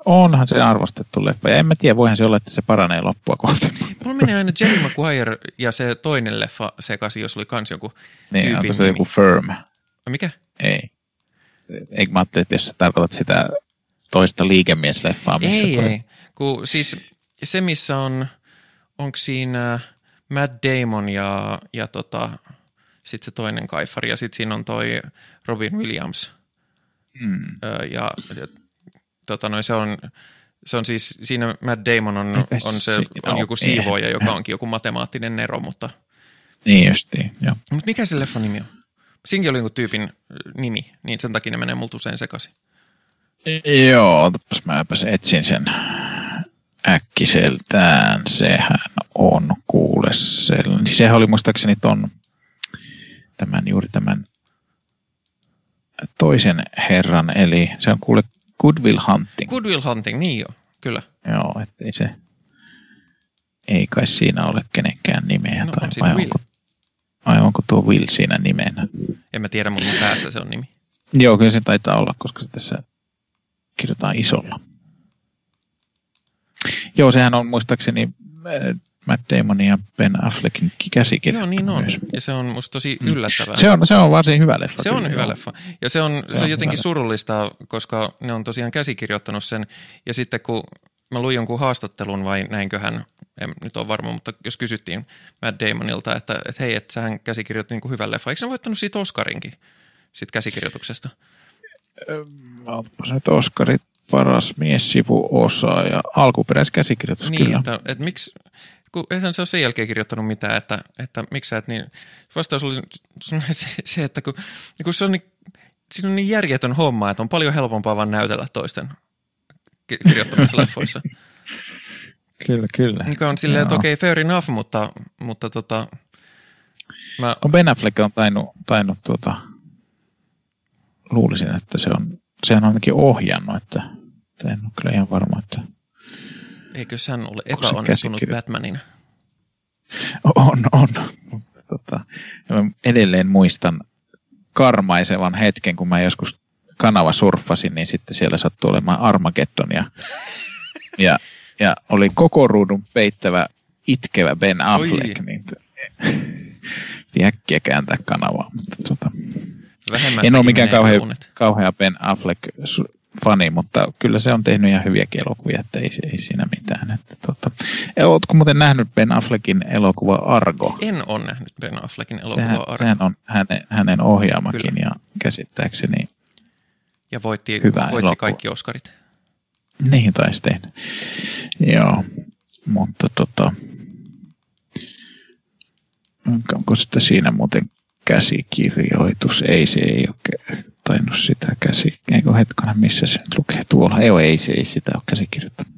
Onhan se arvostettu leffa. Ja en mä tiedä, voihan se olla, että se paranee loppua kohti.
Mulla menee aina Jerry Maguire ja se toinen leffa sekaisin, jos oli kans joku
Niin, tyypin onko se nimi. joku Firm?
Mikä?
Ei. Eikö mä ajattelin, että jos sä tarkoitat sitä toista liikemiesleffaa, missä
Ei, toi... ei. Kun, siis se, missä on, onko siinä Matt Damon ja, ja tota, sitten se toinen kaifari ja sitten siinä on toi Robin Williams.
Hmm.
Ja, ja tota noin, se on, se on siis, siinä Matt Damon on, on, se, on joku siivoja, joka onkin joku matemaattinen nero, mutta...
Niin justiin, joo.
Mutta mikä se leffa nimi on? Siinkin oli jonkun tyypin nimi, niin sen takia ne menee multa usein sekaisin.
Joo, otapas mäpäs etsin sen äkkiseltään. Sehän on kuule sellainen. Niin sehän oli muistaakseni ton, tämän juuri tämän toisen herran, eli se on kuule Goodwill Hunting.
Goodwill Hunting, niin joo, kyllä.
Joo, ettei se, ei kai siinä ole kenenkään nimeä.
No,
tai
on
vai,
Will.
onko, vai onko tuo Will siinä nimenä?
En mä tiedä, mutta päässä se on nimi.
Joo, kyllä se taitaa olla, koska se tässä kirjoitetaan isolla. Joo, sehän on muistaakseni äh, Matt Damonin ja Ben Affleckin käsikirjoittu
Joo, niin on.
myös.
Ja se on musta tosi yllättävää.
Se on, se on varsin hyvä leffa.
Se on hyvä
joo.
leffa. Ja se on, se
on
on jotenkin surullista, koska ne on tosiaan käsikirjoittanut sen. Ja sitten kun mä luin jonkun haastattelun vai näinköhän, en nyt ole varma, mutta jos kysyttiin Matt Damonilta, että, että hei, että sähän käsikirjoitti niin kuin hyvän leffa. Eikö ne voittanut siitä Oscarinkin, siitä käsikirjoituksesta?
Onpas nyt Oskarit paras mies sivuosa ja alkuperäiskäsikirjoitus
Niin,
kyllä.
että, että miksi, kun eihän se ole sen jälkeen kirjoittanut mitään, että, että miksi sä et niin, vastaus oli se, se että kun, kun se on niin, siinä on niin järjetön homma, että on paljon helpompaa vaan näytellä toisten ki- kirjoittamissa leffoissa.
Kyllä, kyllä.
Mikä on silleen, että okei, fair enough, mutta, mutta tota, mä,
No Ben Affleck on tainnut, tainnut tuota, luulisin, että se on, sehän on ainakin ohjannut, että, että en ole kyllä ihan varma, että
eikö hän ole epäonnistunut? Batmanin?
on, on. Tota, mä edelleen muistan karmaisevan hetken, kun mä joskus kanava surffasin, niin sitten siellä sattui olemaan Armageddon ja, ja, ja oli koko ruudun peittävä itkevä Ben Affleck,
Oi.
niin piti äkkiä kääntää kanavaa. Mutta tota, en ole mikään kauhea,
unet.
kauhea Ben Affleck fani, mutta kyllä se on tehnyt ihan hyviäkin elokuvia, että ei, ei siinä mitään. Että, tota. Ja Ootko muuten nähnyt Ben Affleckin elokuva Argo?
En ole nähnyt Ben Affleckin
Sehän,
elokuvaa Argo.
sehän on hänen, hänen ohjaamakin
Kyllä.
ja käsittääkseni
Ja voitti,
Hyvä
voitti
elokuva.
kaikki Oscarit.
niin taisi tehdä. Joo, mutta tota, onko sitä siinä muuten käsikirjoitus? Ei, se ei ole tainnut sitä käsi... Eikö hetkona, missä se nyt lukee tuolla? Ei, ei, se ei sitä ole käsikirjoittanut.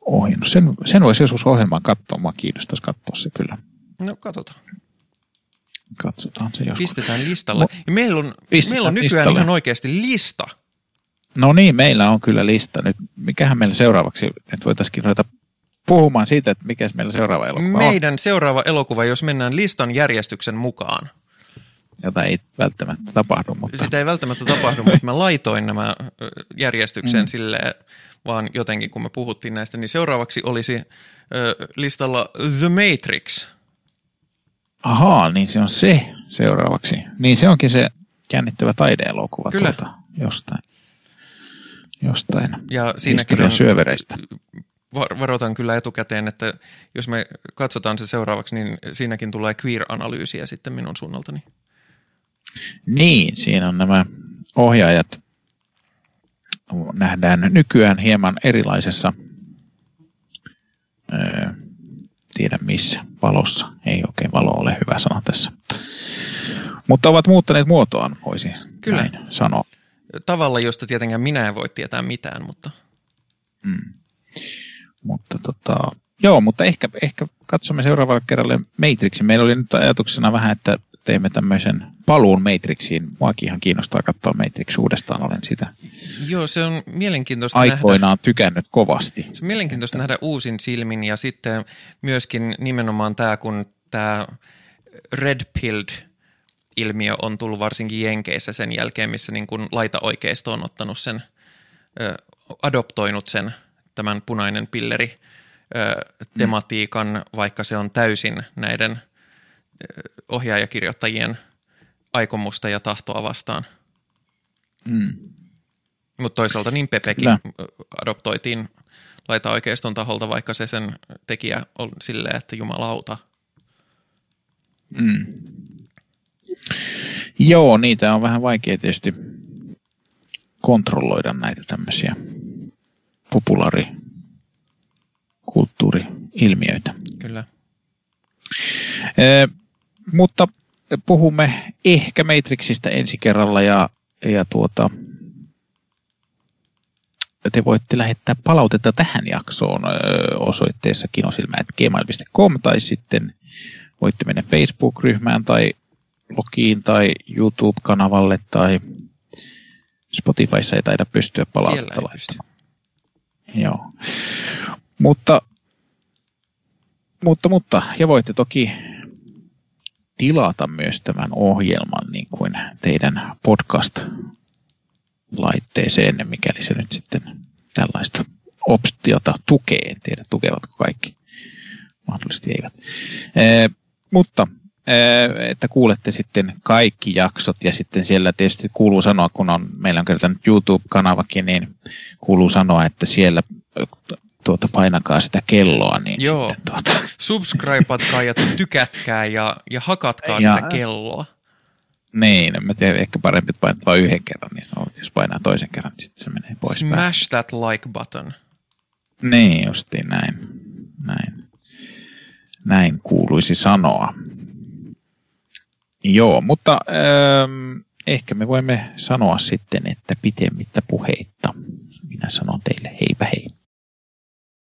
Ohjannut. Sen, sen voisi joskus ohjelman katsoa. Mua kiinnostaisi katsoa se kyllä.
No katsotaan.
Katsotaan se joskus.
Pistetään listalle. Ja meillä on,
Pistetään
meillä on nykyään
listalle.
ihan oikeasti lista.
No niin, meillä on kyllä lista. Nyt, mikähän meillä seuraavaksi, nyt voitaisiin ruveta puhumaan siitä, että mikä meillä seuraava elokuva on,
Meidän seuraava elokuva, jos mennään listan järjestyksen mukaan.
Jota ei välttämättä tapahdu, mutta
Sitä ei välttämättä tapahdu, mutta mä laitoin nämä järjestyksen
Mm.
silleen, vaan jotenkin kun me puhuttiin näistä, niin seuraavaksi olisi ö, listalla The Matrix.
ahaa, niin se on se seuraavaksi. Niin se onkin se jännittävä taideelokuva
Kyllä.
Tuolta, jostain, jostain
Ja siinäkin on,
syövereistä.
var- varoitan kyllä etukäteen, että jos me katsotaan se seuraavaksi, niin siinäkin tulee queer-analyysiä sitten minun suunnaltani.
Niin, siinä on nämä ohjaajat nähdään nykyään hieman erilaisessa, öö, tiedä missä, valossa. Ei oikein valo ole hyvä sana tässä. Mutta ovat muuttaneet muotoaan, voisi
Kyllä.
näin sanoa.
Tavalla, josta tietenkään minä en voi tietää mitään, mutta
Mm. Mutta tota, joo, mutta ehkä, ehkä katsomme seuraavalle kerralle Matrixin. Meillä oli nyt ajatuksena vähän, että teemme tämmöisen paluun Matrixiin. Muakin ihan kiinnostaa katsoa Matrix uudestaan, olen sitä
joo, se on mielenkiintoista nähdä.
aikoinaan tykännyt kovasti.
Se on mielenkiintoista nähdä uusin silmin ja sitten myöskin nimenomaan tämä, kun tämä red pilled ilmiö on tullut varsinkin Jenkeissä sen jälkeen, missä niin kuin laita-oikeisto on ottanut sen, ö, adoptoinut sen, tämän punainen pilleri ö, tematiikan, vaikka se on täysin näiden ohjaajakirjoittajien aikomusta ja tahtoa vastaan.
Mm.
Mutta toisaalta niin Pepekin
Kyllä.
adoptoitiin laita-oikeiston taholta, vaikka se sen tekijä on silleen, että jumalauta.
Mm. Joo, niitä on vähän vaikea tietysti kontrolloida näitä tämmöisiä populaarikulttuuri-ilmiöitä.
Kyllä.
Ee, mutta puhumme ehkä Matrixista ensi kerralla ja, ja tuota, te voitte lähettää palautetta tähän jaksoon osoitteessa kinosilmä.gmail.com tai sitten voitte mennä Facebook-ryhmään tai blogiin tai YouTube-kanavalle tai Spotifyssa ei taida pystyä palautetta laittamaan. Joo. Mutta, mutta, mutta, ja voitte toki tilata myös tämän ohjelman niin kuin teidän podcast-laitteeseen, mikäli se nyt sitten tällaista optiota tukee. En tiedä, tukevatko kaikki. Mahdollisesti eivät. E, mutta että kuulette sitten kaikki jaksot ja sitten siellä tietysti kuuluu sanoa, kun on, meillä on nyt YouTube-kanavakin, niin kuuluu sanoa, että siellä tuota, painakaa sitä kelloa. Niin
Joo,
sitten, tuota...
subscribeatkaa ja tykätkää ja, ja hakatkaa ja, sitä kelloa.
Niin, en mä tiedä, ehkä parempi painaa vain yhden kerran, niin no, jos painaa toisen kerran, niin sitten se menee pois.
Smash päästä. that like button.
Niin, justiin näin. Näin. Näin kuuluisi sanoa. Joo, mutta ähm, ehkä me voimme sanoa sitten, että pitemmittä puheitta. Minä sanon teille